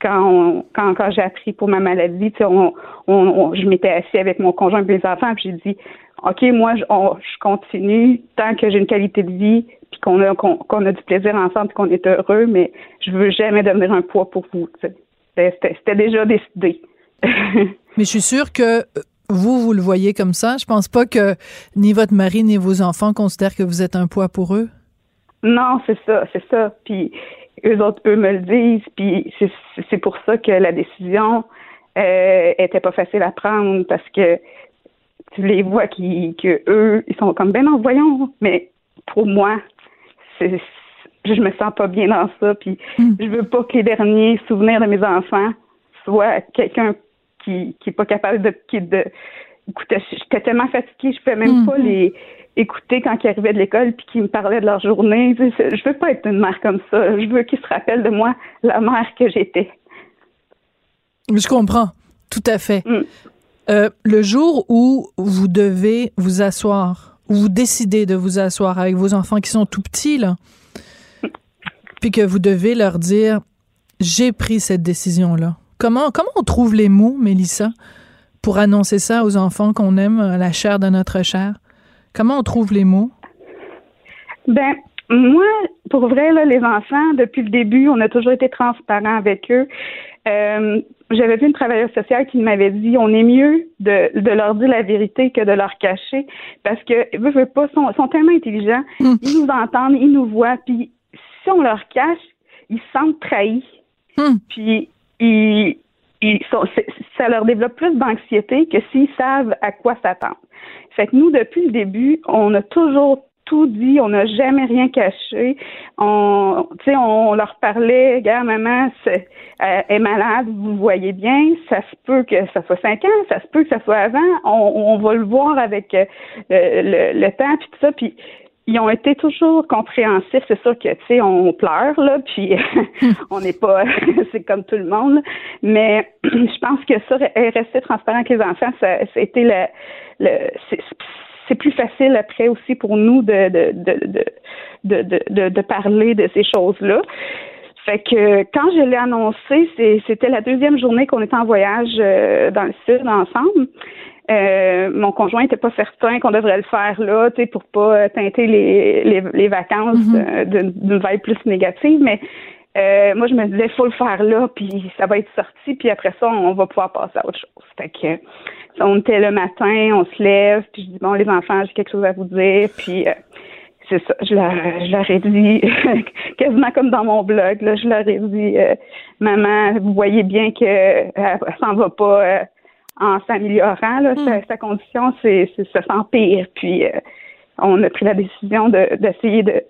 Quand, quand, quand j'ai appris pour ma maladie, on, on, je m'étais assis avec mon conjoint et les enfants, puis j'ai dit, OK, moi, je, je continue tant que j'ai une qualité de vie, puis qu'on a qu'on a du plaisir ensemble, qu'on est heureux, mais je veux jamais devenir un poids pour vous. C'était déjà décidé. mais je suis sûre que vous, vous le voyez comme ça. Je pense pas que ni votre mari ni vos enfants considèrent que vous êtes un poids pour eux. Non, c'est ça, c'est ça. Puis eux autres, eux me le disent. Puis c'est pour ça que la décision euh, était pas facile à prendre parce que tu les vois qui que eux, ils sont comme ben non, voyons. Mais pour moi, c'est je me sens pas bien dans ça. Puis hmm. je veux pas que les derniers souvenirs de mes enfants soient quelqu'un qui qui est pas capable de qui de écoutez, j'étais tellement fatiguée, je pouvais même pas mhm. les écouter quand ils arrivaient de l'école puis qu'ils me parlaient de leur journée. Je veux pas être une mère comme ça. Je veux qu'ils se rappellent de moi, la mère que j'étais. Je comprends, tout à fait. Mm. Euh, le jour où vous devez vous asseoir, où vous décidez de vous asseoir avec vos enfants qui sont tout petits, là, puis que vous devez leur dire, j'ai pris cette décision-là. Comment, comment on trouve les mots, Mélissa, pour annoncer ça aux enfants qu'on aime, la chair de notre chair? Comment on trouve les mots? Ben, moi, pour vrai, là, les enfants, depuis le début, on a toujours été transparent avec eux. Euh, j'avais vu une travailleuse sociale qui m'avait dit on est mieux de, de, leur dire la vérité que de leur cacher parce que eux, veulent pas sont, sont tellement intelligents, hmm. ils nous entendent, ils nous voient, puis si on leur cache, ils se sentent trahis. Hmm. Puis ils, ça leur développe plus d'anxiété que s'ils savent à quoi s'attendre. Fait que nous, depuis le début, on a toujours tout dit, on n'a jamais rien caché. On, on leur parlait, regarde, maman euh, est malade, vous voyez bien, ça se peut que ça soit cinq ans, ça se peut que ça soit avant, on, va le voir avec euh, le, le, temps, puis tout ça, puis ils ont été toujours compréhensifs. C'est sûr que, tu sais, on pleure, là, puis on n'est pas, c'est comme tout le monde. Mais je pense que ça, rester transparent avec les enfants, ça, ça a été le, le c'est plus facile après aussi pour nous de, de, de, de, de, de parler de ces choses-là. Fait que quand je l'ai annoncé, c'était la deuxième journée qu'on était en voyage euh, dans le sud ensemble. Euh, mon conjoint n'était pas certain qu'on devrait le faire là, tu sais, pour pas euh, teinter les, les, les vacances mm-hmm. d'une vibe plus négative, mais moi je me disais faut le faire là, puis ça va être sorti, puis après ça on va pouvoir passer à autre chose. Fait que on était le matin, on se lève, puis je dis bon les enfants j'ai quelque chose à vous dire, puis c'est ça, je leur, je leur ai dit quasiment comme dans mon blog, là, je leur ai dit maman vous voyez bien que elle, s'en va pas en s'améliorant. Là, hmm. sa, condition, c'est, ça s'empire. Puis euh, on a pris la décision d'essayer de,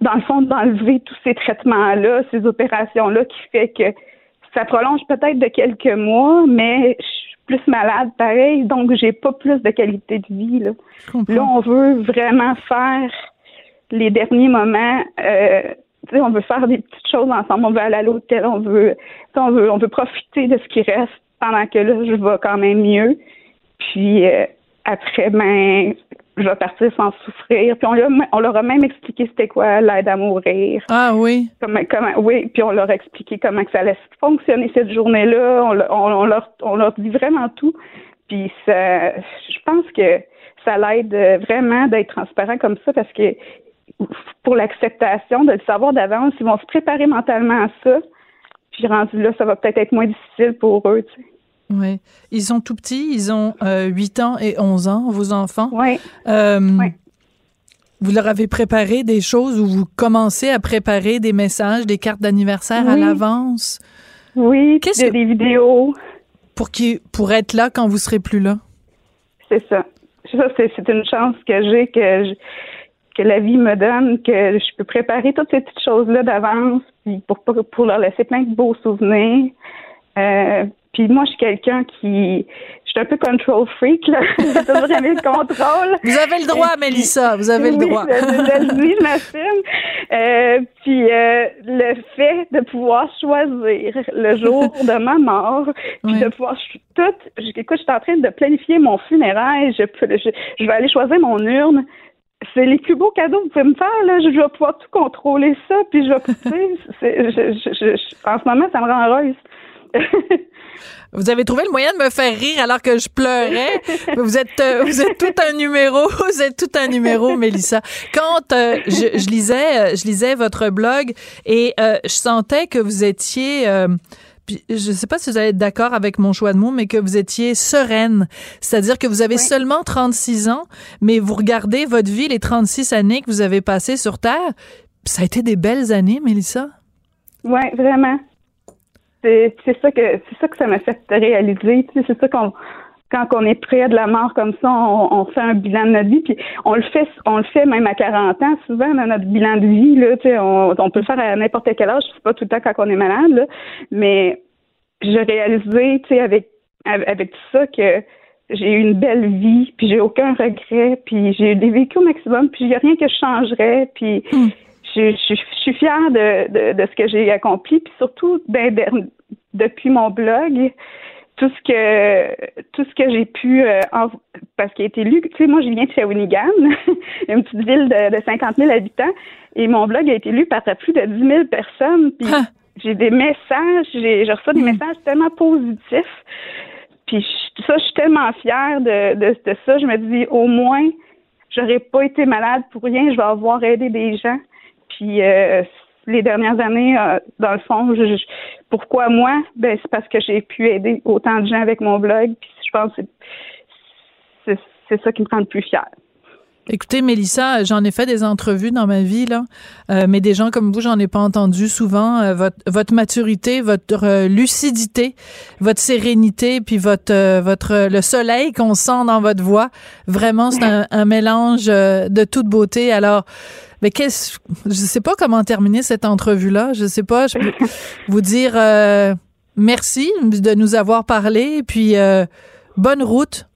dans le fond, d'enlever tous ces traitements-là, ces opérations-là, qui fait que ça prolonge peut-être de quelques mois, mais je suis plus malade pareil, donc j'ai pas plus de qualité de vie. Là, là on veut vraiment faire les derniers moments. Euh, on veut faire des petites choses ensemble, on veut aller à l'hôtel, on veut, on veut, on veut profiter de ce qui reste pendant que là, je vais quand même mieux. Puis euh, après, ben, je vais partir sans souffrir. Puis on, leur, on leur a même expliqué c'était quoi l'aide à mourir. Ah oui. Comment, comment, oui, puis on leur a expliqué comment que ça allait fonctionner cette journée-là. On, on, leur, on leur dit vraiment tout. Puis ça, je pense que ça l'aide vraiment d'être transparent comme ça parce que pour l'acceptation, de le savoir d'avance, ils vont se préparer mentalement à ça. Puis rendu là, ça va peut-être être moins difficile pour eux, tu sais. Oui. Ils sont tout petits, ils ont euh, 8 ans et 11 ans, vos enfants. Oui. Euh, Vous leur avez préparé des choses ou vous commencez à préparer des messages, des cartes d'anniversaire à l'avance? Oui, Qu'est-ce que... des vidéos. Pour, qui, pour être là quand vous serez plus là? C'est ça. Ça, c'est une chance que j'ai que que la vie me donne, que je peux préparer toutes ces petites choses-là d'avance, pour, pour leur laisser plein de beaux souvenirs. Euh, puis moi, je suis quelqu'un qui. Je suis un peu control freak, là. J'ai toujours aimé le contrôle. Vous avez le droit, Mélissa, vous avez le droit. Je m'assume. Euh, puis euh, le fait de pouvoir choisir le jour de ma mort, puis de pouvoir tout. Écoute, je suis en train de planifier mon funérail. Je, je, je vais aller choisir mon urne c'est les plus beaux cadeaux que vous pouvez me faire. Là. Je, vais pouvoir tout contrôler ça, puis je vais, je, je, en ce moment, ça me rend heureuse. Vous avez trouvé le moyen de me faire rire alors que je pleurais? vous êtes, euh, vous êtes tout un numéro. Vous êtes tout un numéro, Mélissa. Quand euh, je, je, lisais, euh, je lisais votre blog et je sentais que vous étiez je ne sais pas si vous allez être d'accord avec mon choix de mots, mais que vous étiez sereine. C'est-à-dire que vous avez seulement 36 ans, mais vous regardez votre vie, les 36 années que vous avez passées sur Terre. Ça a été des belles années, Mélissa? Oui, vraiment. C'est ça que c'est ça que ça m'a fait réaliser. C'est ça qu'on quand on est près de la mort comme ça, on, fait un bilan de notre vie, puis on le fait, on le fait même à 40 ans, souvent dans notre bilan de vie, là, on, on peut le faire à n'importe quel âge, c'est pas tout le temps quand on est malade, là, mais j'ai réalisé, tu sais, avec, avec tout ça que j'ai eu une belle vie, puis j'ai aucun regret, puis j'ai vécu au maximum, puis il n'y a rien que je changerais, puis hmm. je, je, suis fière de, de, de ce que j'ai accompli, puis surtout ben, depuis mon blog, tout ce que tout ce que j'ai pu euh, parce qu'il a été lu, tu sais, moi je viens de Shawinigan, une petite ville de, de 50 000 habitants, et mon blog a été lu par plus de 10 000 personnes. Puis j'ai des messages, j'ai je reçois des hmm. messages tellement positifs. Puis ça, je suis tellement fière de, de, de, ça. Je me dis au moins, j'aurais pas été malade pour rien. Je vais avoir aidé des gens. Puis euh, les dernières années, euh, dans le fond, je, pourquoi moi? Ben, c'est parce que j'ai pu aider autant de gens avec mon blog. Puis je pense que c'est ça qui me rend le plus fière. Écoutez, Mélissa, j'en ai fait des entrevues dans ma vie, là, euh, mais des gens comme vous, j'en ai pas entendu souvent. Euh, votre, votre maturité, votre lucidité, votre sérénité, puis votre, votre le soleil qu'on sent dans votre voix, vraiment, c'est un, mélange de toute beauté. Alors, mais qu'est-ce, je sais pas comment terminer cette entrevue-là. Je sais pas. Je peux vous dire euh, merci de nous avoir parlé, puis euh, bonne route.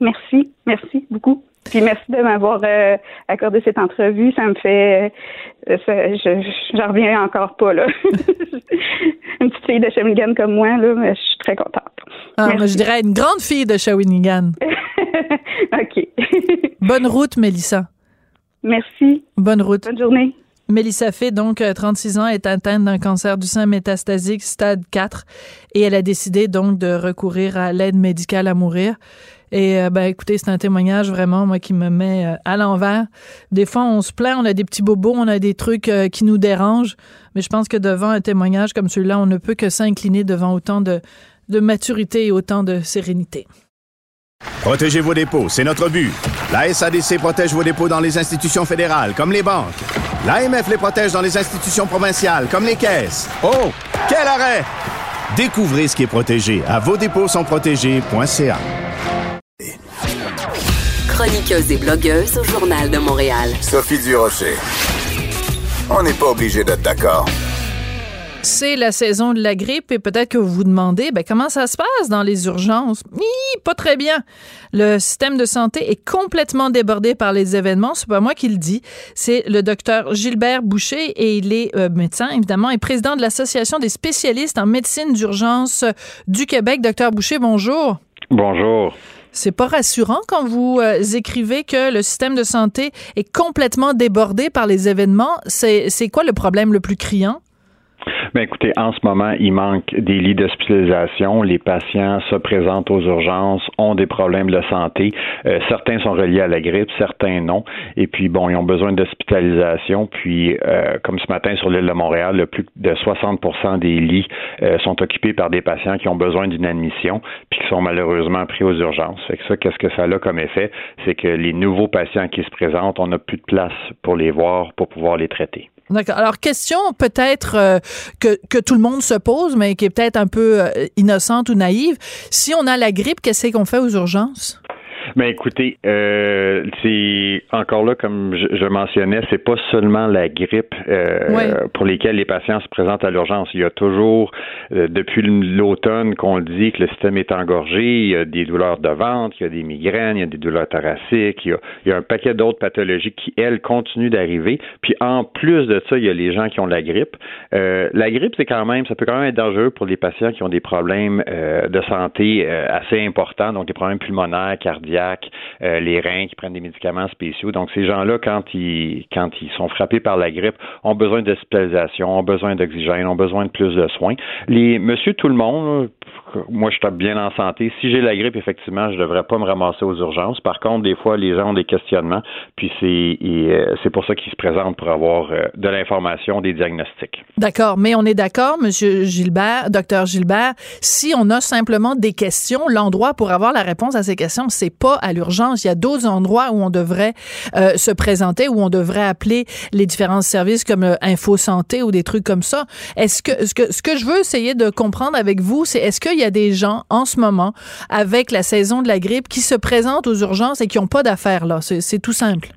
Merci, merci beaucoup. Puis merci de m'avoir euh, accordé cette entrevue. Ça me fait, ça, je, j'en reviens encore pas là. une petite fille de Shawinigan comme moi là, mais je suis très contente. Ah, je dirais une grande fille de Shawinigan. ok. Bonne route, Mélissa. Merci. Bonne route. Bonne journée. Mélissa Fay, donc 36 euh, ans, est atteinte d'un cancer du sein métastasique stade 4 et elle a décidé donc de recourir à l'aide médicale à mourir. Et euh, ben écoutez, c'est un témoignage vraiment moi qui me met euh, à l'envers. Des fois, on se plaint, on a des petits bobos, on a des trucs qui nous dérangent, mais je pense que devant un témoignage comme celui-là, on ne peut que s'incliner devant autant de, de maturité et autant de sérénité. Protégez vos dépôts, c'est notre but. La SADC protège vos dépôts dans les institutions fédérales, comme les banques. L'AMF les protège dans les institutions provinciales, comme les caisses. Oh, quel arrêt! Découvrez ce qui est protégé à vos dépôts sont protégés.ca. Chroniqueuse et blogueuse au Journal de Montréal. Sophie Durocher. On n'est pas obligé d'être d'accord. C'est la saison de la grippe et peut-être que vous vous demandez ben, comment ça se passe dans les urgences? pas très bien. Le système de santé est complètement débordé par les événements. C'est pas moi qui le dis. C'est le docteur Gilbert Boucher et il est euh, médecin, évidemment, et président de l'Association des spécialistes en médecine d'urgence du Québec. Docteur Boucher, bonjour. Bonjour. C'est pas rassurant quand vous euh, écrivez que le système de santé est complètement débordé par les événements. C'est quoi le problème le plus criant? Ben écoutez, en ce moment, il manque des lits d'hospitalisation. Les patients se présentent aux urgences, ont des problèmes de santé. Euh, certains sont reliés à la grippe, certains non. Et puis, bon, ils ont besoin d'hospitalisation. Puis, euh, comme ce matin sur l'île de Montréal, le plus de 60% des lits euh, sont occupés par des patients qui ont besoin d'une admission, puis qui sont malheureusement pris aux urgences. Fait que ça, qu'est-ce que ça a comme effet? C'est que les nouveaux patients qui se présentent, on n'a plus de place pour les voir, pour pouvoir les traiter. D'accord. Alors, question peut-être euh, que, que tout le monde se pose, mais qui est peut-être un peu euh, innocente ou naïve. Si on a la grippe, qu'est-ce qu'on fait aux urgences? Mais écoutez, euh, c'est encore là, comme je, je mentionnais, c'est pas seulement la grippe euh, pour lesquelles les patients se présentent à l'urgence. Il y a toujours, euh, depuis l'automne, qu'on dit que le système est engorgé. Il y a des douleurs de ventre, il y a des migraines, il y a des douleurs thoraciques, il y a, il y a un paquet d'autres pathologies qui, elles, continuent d'arriver. Puis en plus de ça, il y a les gens qui ont la grippe. Euh, la grippe, c'est quand même, ça peut quand même être dangereux pour les patients qui ont des problèmes de santé assez importants, donc des problèmes pulmonaires, cardiaques euh, les reins, qui prennent des médicaments spéciaux. Donc, ces gens-là, quand ils, quand ils sont frappés par la grippe, ont besoin d'hospitalisation, ont besoin d'oxygène, ont besoin de plus de soins. Les monsieur tout le monde, moi, je suis bien en santé. Si j'ai la grippe, effectivement, je ne devrais pas me ramasser aux urgences. Par contre, des fois, les gens ont des questionnements, puis c'est euh, c'est pour ça qu'ils se présentent pour avoir euh, de l'information, des diagnostics. D'accord, mais on est d'accord, Monsieur Gilbert, Docteur Gilbert, si on a simplement des questions, l'endroit pour avoir la réponse à ces questions, c'est pas à l'urgence. Il y a d'autres endroits où on devrait euh, se présenter, où on devrait appeler les différents services comme Info Santé ou des trucs comme ça. Est-ce que ce que ce que je veux essayer de comprendre avec vous, c'est est-ce qu'il y a des gens en ce moment avec la saison de la grippe qui se présentent aux urgences et qui n'ont pas d'affaires là? C'est tout simple.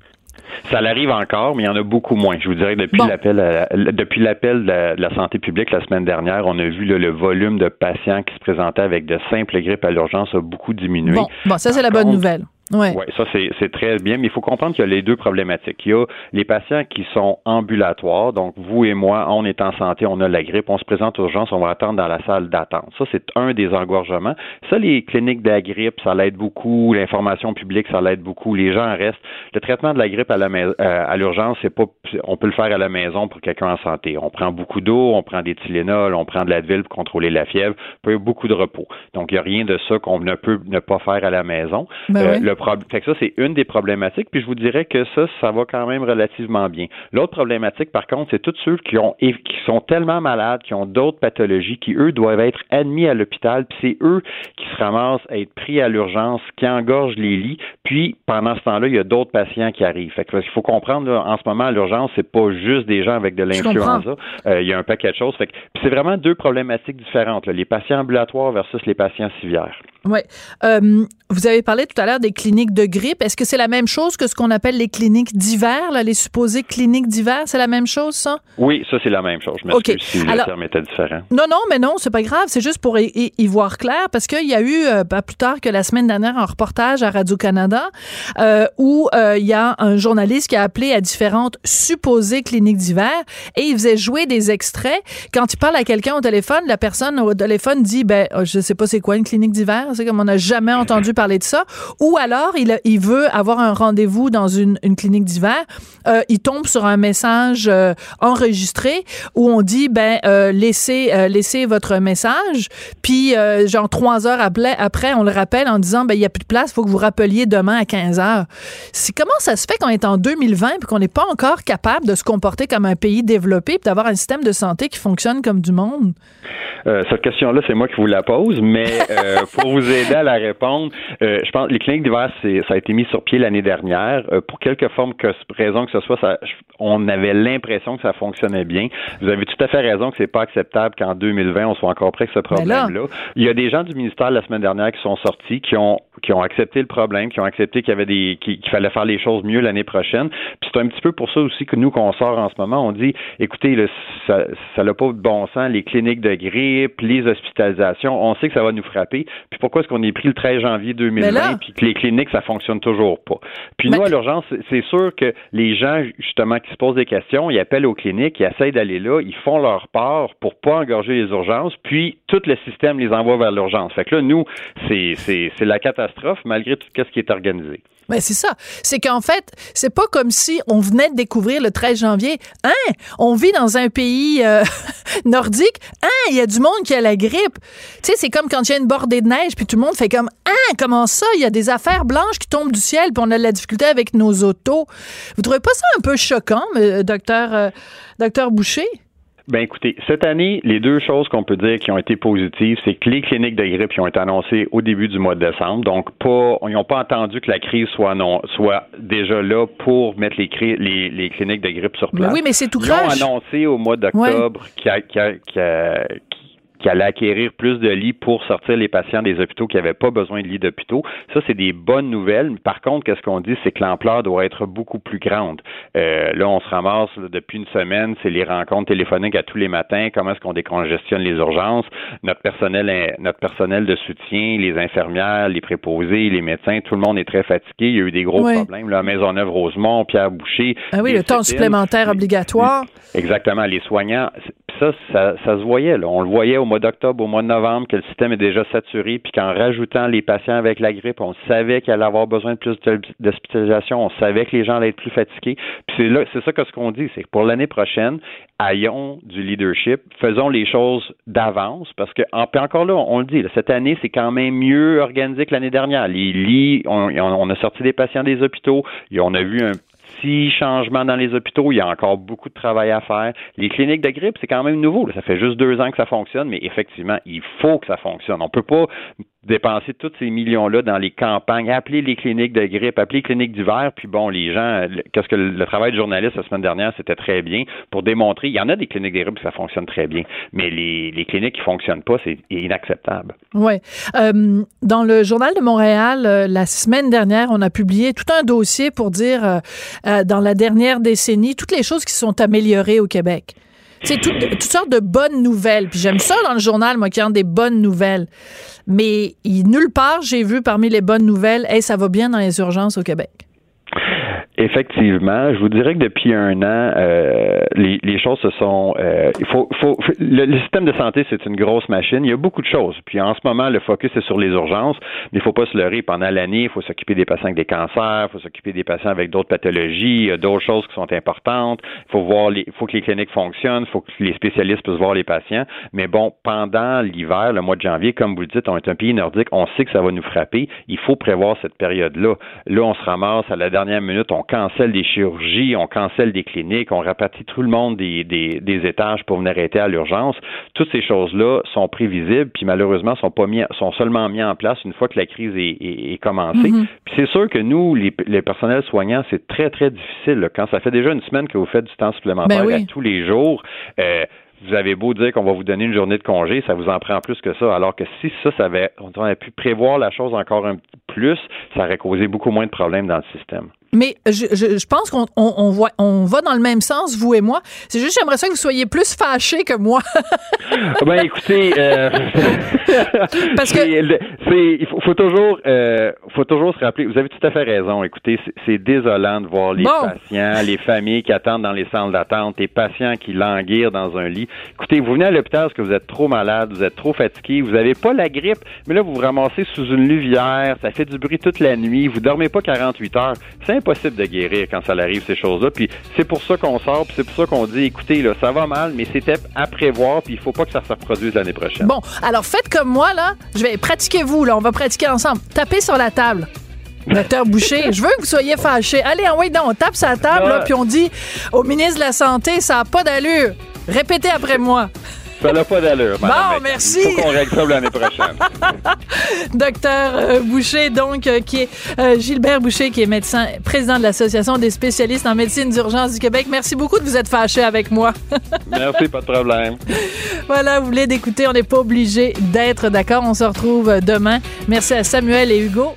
Ça l'arrive encore, mais il y en a beaucoup moins. Je vous dirais depuis l'appel depuis l'appel de, la santé publique la semaine dernière, on a vu le volume de patients qui se présentaient avec de simples grippes à l'urgence a beaucoup diminué. Bon, ça c'est la bonne nouvelle. Oui, ouais, ça c'est très bien, mais il faut comprendre qu'il y a les deux problématiques. Il y a les patients qui sont ambulatoires, donc vous et moi, on est en santé, on a la grippe, on se présente aux urgences, on va attendre dans la salle d'attente. Ça, c'est un des engorgements. Ça, les cliniques de la grippe, ça l'aide beaucoup, l'information publique, ça l'aide beaucoup, les gens restent. Le traitement de la grippe à la euh, à l'urgence, c'est pas on peut le faire à la maison pour quelqu'un en santé. On prend beaucoup d'eau, on prend des Tylenol, on prend de l'Advil pour contrôler la fièvre, peut beaucoup de repos. Donc il n'y a rien de ça qu'on ne peut ne pas faire à la maison. Ben euh, fait que ça, c'est une des problématiques. Puis je vous dirais que ça, ça va quand même relativement bien. L'autre problématique, par contre, c'est tous ceux qui ont qui sont tellement malades, qui ont d'autres pathologies, qui eux doivent être admis à l'hôpital. Puis c'est eux qui se ramassent à être pris à l'urgence, qui engorgent les lits. Puis pendant ce temps-là, il y a d'autres patients qui arrivent. Fait que il faut comprendre en ce moment l'urgence, c'est pas juste des gens avec de l'influenza. Euh, il y a un paquet de choses. Fait que c'est vraiment deux problématiques différentes. les patients ambulatoires versus les patients civières. Oui. Euh, vous avez parlé tout à l'heure des cliniques de grippe. Est-ce que c'est la même chose que ce qu'on appelle les cliniques d'hiver, les supposées cliniques d'hiver? C'est la même chose, ça? Oui, ça, c'est la même chose. Je okay. si le terme était différent. Non, non, mais non, c'est pas grave. C'est juste pour y, voir clair parce qu'il y a eu, euh, pas plus tard que la semaine dernière, un reportage à Radio-Canada euh, où euh, il y a un journaliste qui a appelé à différentes supposées cliniques d'hiver et il faisait jouer des extraits. Quand il parle à quelqu'un au téléphone, la personne au téléphone dit, ben, je sais pas c'est quoi une clinique d'hiver c'est comme on n'a jamais entendu parler de ça. Ou alors, il, il veut avoir un rendez-vous dans une, une clinique d'hiver. Euh, il tombe sur un message euh, enregistré où on dit, ben, euh, laissez, laissez votre message. Puis, genre, trois heures après, après, on le rappelle en disant, ben, il n'y a plus de place, il faut que vous rappeliez demain à 15 heures. C'est comment ça se fait qu'on est en 2020 et qu'on n'est pas encore capable de se comporter comme un pays développé et d'avoir un système de santé qui fonctionne comme du monde? cette question-là, c'est moi qui vous la pose, mais pour vous aider à la répondre. Euh, je pense les cliniques d'hiver, ça a été mis sur pied l'année dernière. Euh, pour quelque forme que raison que ce soit, ça, on avait l'impression que ça fonctionnait bien. Vous avez tout à fait raison que c'est pas acceptable qu'en 2020 on soit encore près de ce problème-là. Il y a des gens du ministère la semaine dernière qui sont sortis, qui ont qui ont accepté le problème, qui ont accepté qu'il y avait des qu'il fallait faire les choses mieux l'année prochaine. Puis c'est un petit peu pour ça aussi que nous qu'on sort en ce moment, on dit écoutez, ça ça n'a pas de bon sens les cliniques de grippe, les hospitalisations, on sait que ça va nous frapper. Puis pourquoi est-ce qu'on est pris le 13 janvier 2020 puis que les cliniques, ça fonctionne toujours pas? Puis nous, à l'urgence, c'est sûr que les gens, justement, qui se posent des questions, ils appellent aux cliniques, ils essayent d'aller là, ils font leur part pour pas engorger les urgences, puis tout le système les envoie vers l'urgence. Fait que là, nous, c'est la catastrophe malgré tout ce qui est organisé. Ben c'est ça. C'est qu'en fait, c'est pas comme si on venait de découvrir le 13 janvier. Hein? On vit dans un pays euh, nordique. Hein? Il y a du monde qui a la grippe. Tu sais, c'est comme quand il y a une bordée de neige, puis tout le monde fait comme Hein? Comment ça? Il y a des affaires blanches qui tombent du ciel, puis on a de la difficulté avec nos autos. Vous trouvez pas ça un peu choquant, euh, docteur, euh, docteur Boucher? Ben écoutez, cette année, les deux choses qu'on peut dire qui ont été positives, c'est que les cliniques de grippe qui ont été annoncées au début du mois de décembre, donc pas, ils n'ont pas entendu que la crise soit non, soit déjà là pour mettre les, les, les cliniques de grippe sur place. oui, mais c'est tout Ils ont annoncé au mois d'octobre qu'il y a, qui allait acquérir plus de lits pour sortir les patients des hôpitaux qui n'avaient pas besoin de lits d'hôpitaux. Ça, c'est des bonnes nouvelles. Par contre, qu'est-ce qu'on dit, c'est que l'ampleur doit être beaucoup plus grande. Euh, là, on se ramasse depuis une semaine, c'est les rencontres téléphoniques à tous les matins. Comment est-ce qu'on décongestionne les urgences? Notre personnel, notre personnel de soutien, les infirmières, les préposés, les médecins, tout le monde est très fatigué. Il y a eu des gros problèmes. Là, Maisonneuve-Rosemont, Pierre Boucher. Ah oui, le temps supplémentaire obligatoire. Exactement. Les soignants, ça, ça, se voyait. Là. On le voyait au mois d'octobre, au mois de novembre, que le système est déjà saturé, puis qu'en rajoutant les patients avec la grippe, on savait qu'il allait avoir besoin de plus d'hospitalisation, on savait que les gens allaient être plus fatigués. Puis c'est là, c'est ça que ce qu'on dit, c'est que pour l'année prochaine, ayons du leadership, faisons les choses d'avance, parce que encore là, on, le dit, cette année, c'est quand même mieux organisé que l'année dernière. Les lits, on, on, a sorti des patients des hôpitaux, et on a vu un petit changement dans les hôpitaux. Il y a encore beaucoup de travail à faire. Les cliniques de grippe, c'est quand même nouveau. Ça fait juste deux ans que ça fonctionne, mais effectivement, il faut que ça fonctionne. On peut pas dépenser tous ces millions-là dans les campagnes, appeler les cliniques de grippe, appeler les cliniques d'hiver, puis bon, les gens, qu'est-ce que le travail de journaliste la semaine dernière, c'était très bien pour démontrer, il y en a des cliniques de grippe ça fonctionne très bien, mais les, les cliniques qui fonctionnent pas, c'est inacceptable. Oui. Euh, dans le Journal de Montréal, euh, la semaine dernière, on a publié tout un dossier pour dire, euh, dans la dernière décennie, toutes les choses qui sont améliorées au Québec. C'est tout, toutes sortes de bonnes nouvelles. Puis j'aime ça dans le journal, moi, qui y des bonnes nouvelles. Mais nulle part, j'ai vu parmi les bonnes nouvelles, hey, ça va bien dans les urgences au Québec. Effectivement, je vous dirais que depuis un an, euh, les, les, choses se sont. Euh, il faut, faut le, système de santé, c'est une grosse machine. Il y a beaucoup de choses. Puis en ce moment, le focus est sur les urgences, mais il faut pas se leurrer. Pendant l'année, il faut s'occuper des patients avec des cancers, il faut s'occuper des patients avec d'autres pathologies, il y a d'autres choses qui sont importantes. Il faut voir, les, faut que les cliniques fonctionnent, il faut que les spécialistes puissent voir les patients. Mais bon, pendant l'hiver, le mois de janvier, comme vous le dites, on est un pays nordique, on sait que ça va nous frapper. Il faut prévoir cette période-là. Là, on se ramasse à la dernière minute, on cancelle des chirurgies, on cancelle des cliniques, on rapatrie tout le monde des, des, étages pour venir arrêter à l'urgence. Toutes ces choses-là sont prévisibles, puis malheureusement sont pas mis, sont seulement mis en place une fois que la crise est, est, commencée. Mm-hmm. Puis c'est sûr que nous, les, les personnels soignants, c'est très très difficile. Quand ça fait déjà une semaine que vous faites du temps supplémentaire ben tous les jours. Euh, vous avez beau dire qu'on va vous donner une journée de congé, ça vous en prend plus que ça. Alors que si ça, ça avait, on avait pu prévoir la chose encore un peu plus, ça aurait causé beaucoup moins de problèmes dans le système. Mais je, je, je pense qu'on on, on, voit, on va dans le même sens, vous et moi. C'est juste, j'aimerais ça que vous soyez plus fâchés que moi. ben, écoutez, euh, parce que c'est, il faut, faut toujours, euh, faut toujours se rappeler. Vous avez tout à fait raison. Écoutez, c'est désolant de voir les patients, les familles qui attendent dans les centres d'attente, les patients qui languirent dans un lit. Écoutez, vous venez à l'hôpital parce que vous êtes trop malade, vous êtes trop fatigué, vous n'avez pas la grippe, mais là vous vous ramassez sous une luvière, ça fait du bruit toute la nuit, vous dormez pas 48 heures. C'est impossible de guérir quand ça arrive, ces choses-là. Puis c'est pour ça qu'on sort, puis c'est pour ça qu'on dit, écoutez, là, ça va mal, mais c'était à prévoir, puis il faut pas que ça se reproduise l'année prochaine. Bon, alors faites comme moi, là. Je vais pratiquer vous, là. On va pratiquer ensemble. Tapez sur la table. Docteur Boucher, je veux que vous soyez fâché. Allez, envoyez donc, on tape sa table, là, puis on dit au ministre de la Santé, ça n'a pas d'allure. Répétez après moi. Ça n'a pas d'allure. Bon, merci. Il faut qu'on règle ça l'année prochaine. Docteur euh, Boucher, donc, euh, qui est euh, Gilbert Boucher, qui est médecin, président de l'Association des spécialistes en médecine d'urgence du Québec. Merci beaucoup de vous être fâché avec moi. merci, pas de problème. Voilà, vous voulez d'écouter, on n'est pas obligé d'être d'accord. On se retrouve demain. Merci à Samuel et Hugo.